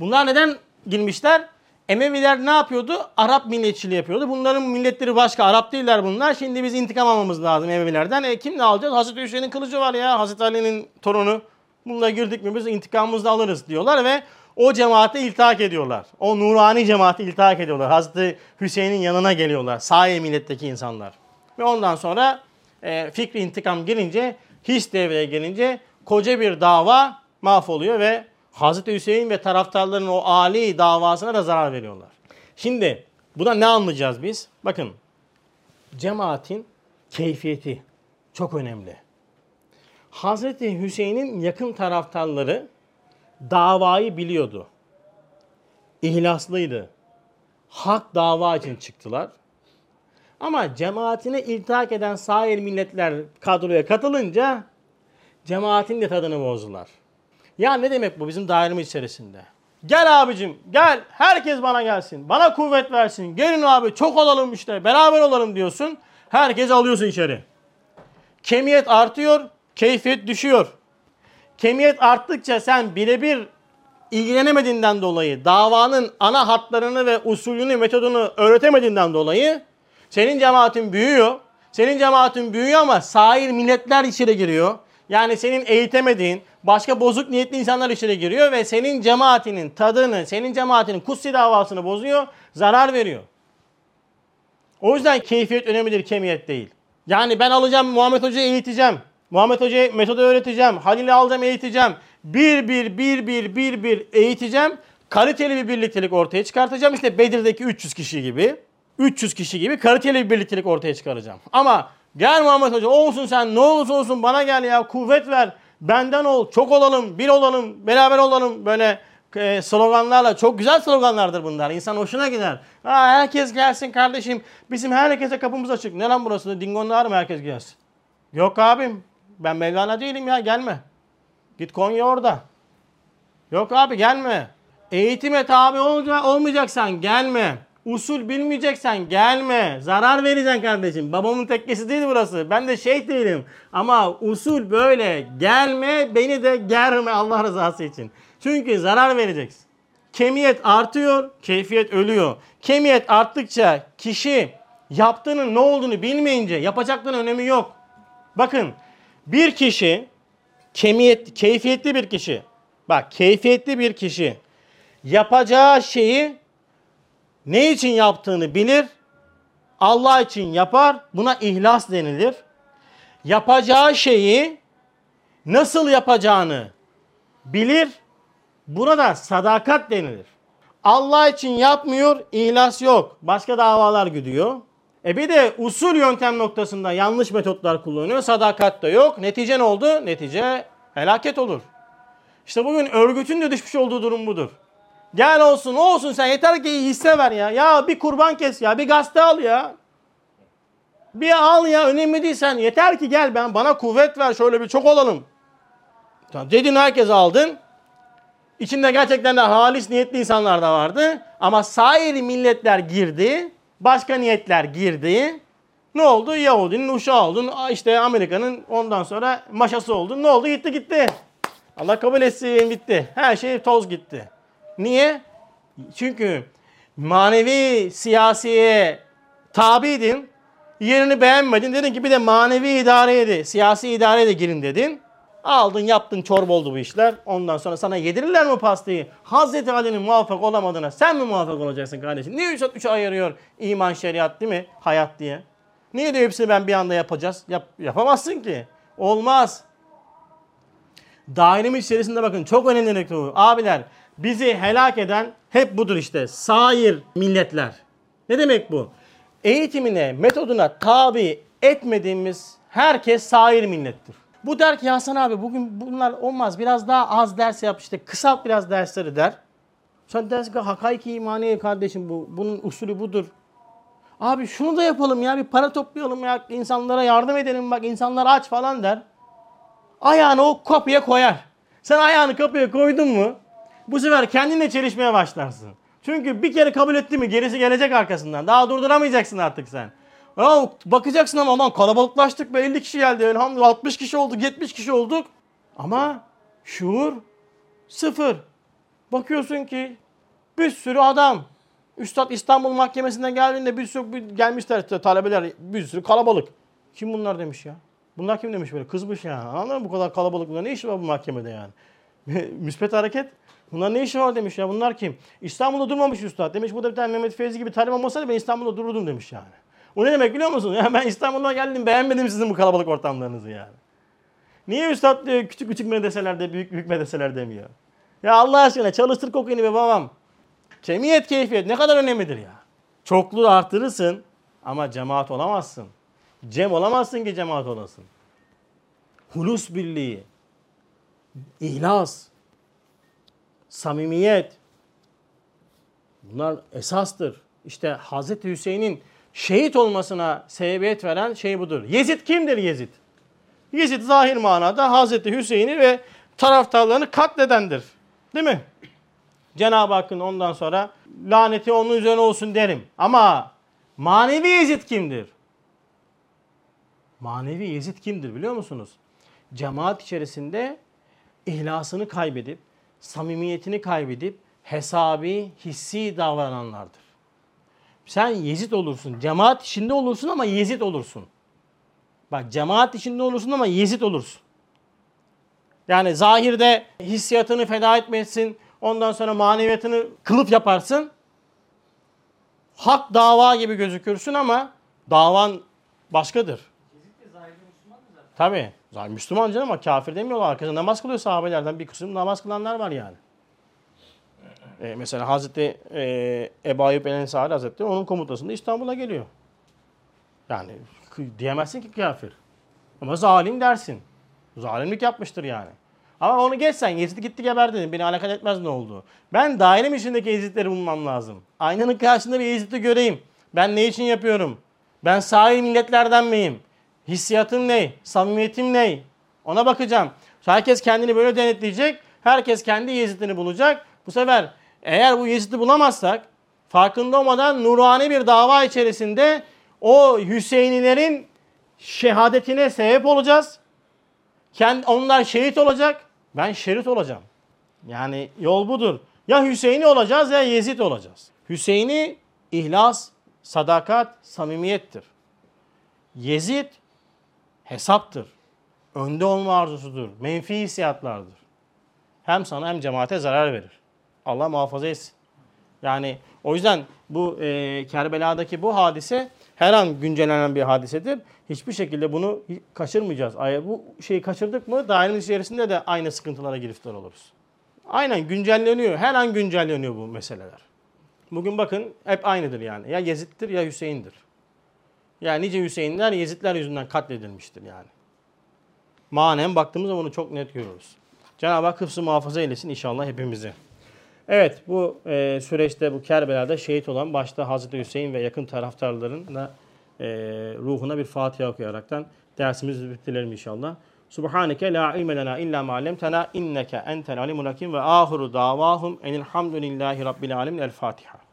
Bunlar neden girmişler? Emeviler ne yapıyordu? Arap milletçiliği yapıyordu. Bunların milletleri başka. Arap değiller bunlar. Şimdi biz intikam almamız lazım Emevilerden. E kim ne alacağız? Hazreti Hüseyin'in kılıcı var ya. Hazreti Ali'nin torunu. Bununla girdik mi biz intikamımızı alırız diyorlar ve o cemaate iltihak ediyorlar. O nurani cemaate iltihak ediyorlar. Hazreti Hüseyin'in yanına geliyorlar. Sahi milletteki insanlar. Ve ondan sonra e, fikri intikam girince, his devreye gelince koca bir dava mahvoluyor ve Hazreti Hüseyin ve taraftarların o Ali davasına da zarar veriyorlar. Şimdi buna ne anlayacağız biz? Bakın cemaatin keyfiyeti çok önemli. Hazreti Hüseyin'in yakın taraftarları davayı biliyordu. İhlaslıydı. Hak dava için çıktılar. Ama cemaatine iltihak eden sair milletler kadroya katılınca cemaatin de tadını bozdular. Ya ne demek bu bizim dairemiz içerisinde? Gel abicim gel herkes bana gelsin. Bana kuvvet versin. Gelin abi çok olalım işte beraber olalım diyorsun. Herkes alıyorsun içeri. Kemiyet artıyor, keyfiyet düşüyor. Kemiyet arttıkça sen birebir ilgilenemediğinden dolayı davanın ana hatlarını ve usulünü, metodunu öğretemediğinden dolayı senin cemaatin büyüyor. Senin cemaatin büyüyor ama sair milletler içeri giriyor. Yani senin eğitemediğin başka bozuk niyetli insanlar içeri giriyor ve senin cemaatinin tadını, senin cemaatinin kutsi davasını bozuyor, zarar veriyor. O yüzden keyfiyet önemlidir, kemiyet değil. Yani ben alacağım Muhammed Hoca'yı eğiteceğim. Muhammed Hoca'ya metodu öğreteceğim. Halil'i alacağım eğiteceğim. Bir bir bir bir bir bir eğiteceğim. Kaliteli bir birliktelik ortaya çıkartacağım. İşte Bedir'deki 300 kişi gibi. 300 kişi gibi kaliteli bir birliktelik ortaya çıkaracağım. Ama gel Muhammed Hoca olsun sen ne olursa olsun bana gel ya kuvvet ver. Benden ol, çok olalım, bir olalım, beraber olalım. Böyle e, sloganlarla çok güzel sloganlardır bunlar. İnsan hoşuna gider. Ha, herkes gelsin kardeşim. Bizim herkese kapımız açık. Ne lan burası? Dingonlar mı herkes gelsin? Yok abim. Ben Mevlana değilim ya gelme. Git Konya orada. Yok abi gelme. Eğitime tabi olmayacaksan gelme. Usul bilmeyeceksen gelme. Zarar vereceksin kardeşim. Babamın tekkesi değil burası. Ben de şeyh değilim. Ama usul böyle. Gelme beni de germe Allah rızası için. Çünkü zarar vereceksin. Kemiyet artıyor, keyfiyet ölüyor. Kemiyet arttıkça kişi yaptığının ne olduğunu bilmeyince yapacakların önemi yok. Bakın bir kişi kemiyet, keyfiyetli bir kişi. Bak keyfiyetli bir kişi yapacağı şeyi ne için yaptığını bilir. Allah için yapar. Buna ihlas denilir. Yapacağı şeyi nasıl yapacağını bilir. Buna da sadakat denilir. Allah için yapmıyor, ihlas yok. Başka davalar gidiyor. E bir de usul yöntem noktasında yanlış metotlar kullanıyor. Sadakat da yok. Netice ne oldu? Netice felaket olur. İşte bugün örgütün de düşmüş olduğu durum budur. Gel olsun olsun sen yeter ki hisse ver ya. Ya bir kurban kes ya bir gazete al ya. Bir al ya önemli değil sen. Yeter ki gel ben bana kuvvet ver şöyle bir çok olalım. Dedin herkes aldın. İçinde gerçekten de halis niyetli insanlar da vardı. Ama sair milletler girdi. Başka niyetler girdi. Ne oldu? Yahudinin uşağı oldun. İşte Amerika'nın ondan sonra maşası oldun. Ne oldu? Gitti gitti. Allah kabul etsin bitti. Her şey toz gitti. Niye? Çünkü manevi siyasiye tabiydin. Yerini beğenmedin. Dedin ki bir de manevi idareye de, siyasi idareye de girin dedin. Aldın yaptın çorba oldu bu işler. Ondan sonra sana yedirirler mi pastayı? Hazreti Ali'nin muvaffak olamadığına sen mi muvaffak olacaksın kardeşim? Niye 3 3 ayırıyor iman şeriat değil mi? Hayat diye. Niye de hepsini ben bir anda yapacağız? Yap, yapamazsın ki. Olmaz. Dairemiz içerisinde bakın çok önemli nokta bu. Abiler bizi helak eden hep budur işte. Sair milletler. Ne demek bu? Eğitimine, metoduna tabi etmediğimiz herkes sair millettir. Bu der ki Hasan abi bugün bunlar olmaz. Biraz daha az ders yap işte. Kısalt biraz dersleri der. Sen dersin ki hakaiki imaniye kardeşim bu. Bunun usulü budur. Abi şunu da yapalım ya bir para toplayalım ya insanlara yardım edelim bak insanlar aç falan der. Ayağını o kapıya koyar. Sen ayağını kapıya koydun mu bu sefer kendinle çelişmeye başlarsın. Çünkü bir kere kabul etti mi gerisi gelecek arkasından. Daha durduramayacaksın artık sen. Ya bakacaksın ama aman kalabalıklaştık be 50 kişi geldi. Elhamdülillah 60 kişi olduk 70 kişi olduk. Ama şuur sıfır. Bakıyorsun ki bir sürü adam. Üstad İstanbul Mahkemesi'nden geldiğinde bir sürü gelmişler talebeler bir sürü kalabalık. Kim bunlar demiş ya? Bunlar kim demiş böyle kızmış ya. Anladın mı bu kadar kalabalık bunlar ne işi var bu mahkemede yani? Müspet hareket. Bunlar ne işi var demiş ya bunlar kim? İstanbul'da durmamış üstad. Demiş bu da bir tane Mehmet Fevzi gibi talep olmasaydı ben İstanbul'da dururdum demiş yani. O ne demek biliyor musun? Ya ben İstanbul'a geldim beğenmedim sizin bu kalabalık ortamlarınızı yani. Niye üstad diyor küçük küçük medreselerde büyük büyük medreseler demiyor? Ya Allah aşkına çalıştır kokaini be babam. Cemiyet keyfiyet ne kadar önemlidir ya. Çokluğu artırırsın ama cemaat olamazsın. Cem olamazsın ki cemaat olasın. Hulus birliği, ihlas, samimiyet bunlar esastır. İşte Hazreti Hüseyin'in şehit olmasına sebebiyet veren şey budur. Yezid kimdir Yezid? Yezid zahir manada Hazreti Hüseyin'i ve taraftarlarını katledendir. Değil mi? Cenab-ı Hakk'ın ondan sonra laneti onun üzerine olsun derim. Ama manevi Yezid kimdir? Manevi Yezid kimdir biliyor musunuz? Cemaat içerisinde ihlasını kaybedip, samimiyetini kaybedip, hesabi, hissi davrananlardır. Sen Yezid olursun. Cemaat içinde olursun ama Yezid olursun. Bak cemaat içinde olursun ama Yezid olursun. Yani zahirde hissiyatını feda etmesin. Ondan sonra maneviyatını kılıf yaparsın. Hak dava gibi gözükürsün ama davan başkadır. Tabii. Zaten Müslüman canım ama kafir demiyorlar. Arkasında namaz kılıyor sahabelerden bir kısım namaz kılanlar var yani. E, mesela Hazreti e, Ebu Ayyub El Ensari Hazretleri onun komutasında İstanbul'a geliyor. Yani diyemezsin ki kafir. Ama zalim dersin. Zalimlik yapmıştır yani. Ama onu geçsen Yezid gitti geberdi dedim. Beni alakadar etmez ne oldu. Ben dairemin içindeki Yezidleri bulmam lazım. Aynanın karşısında bir Yezid'i göreyim. Ben ne için yapıyorum? Ben sahi milletlerden miyim? Hissiyatım ne? Samimiyetim ne? Ona bakacağım. Herkes kendini böyle denetleyecek. Herkes kendi Yezid'ini bulacak. Bu sefer eğer bu Yezid'i bulamazsak farkında olmadan nurani bir dava içerisinde o Hüseyinilerin şehadetine sebep olacağız. Kend, onlar şehit olacak. Ben şerit olacağım. Yani yol budur. Ya Hüseyin'i olacağız ya Yezid olacağız. Hüseyin'i ihlas, sadakat, samimiyettir. Yezid hesaptır. Önde olma arzusudur. Menfi hissiyatlardır. Hem sana hem cemaate zarar verir. Allah muhafaza etsin. Yani o yüzden bu e, Kerbela'daki bu hadise her an güncellenen bir hadisedir. Hiçbir şekilde bunu kaçırmayacağız. Ay, Bu şeyi kaçırdık mı dairemiz içerisinde de aynı sıkıntılara giriftar oluruz. Aynen güncelleniyor. Her an güncelleniyor bu meseleler. Bugün bakın hep aynıdır yani. Ya Yezid'dir ya Hüseyin'dir. Yani nice Hüseyinler Yezidler yüzünden katledilmiştir yani. Manen baktığımız zaman bunu çok net görüyoruz. Cenab-ı Hak hıfzı muhafaza eylesin inşallah hepimizi. Evet bu e, süreçte bu Kerbela'da şehit olan başta Hazreti Hüseyin ve yakın taraftarların da e, ruhuna bir Fatiha okuyaraktan dersimizi bitirelim inşallah. Subhaneke la ilme lena illa ma allamtena inneke entel alimul hakim ve ahiru davahum enilhamdülillahi rabbil alamin el Fatiha.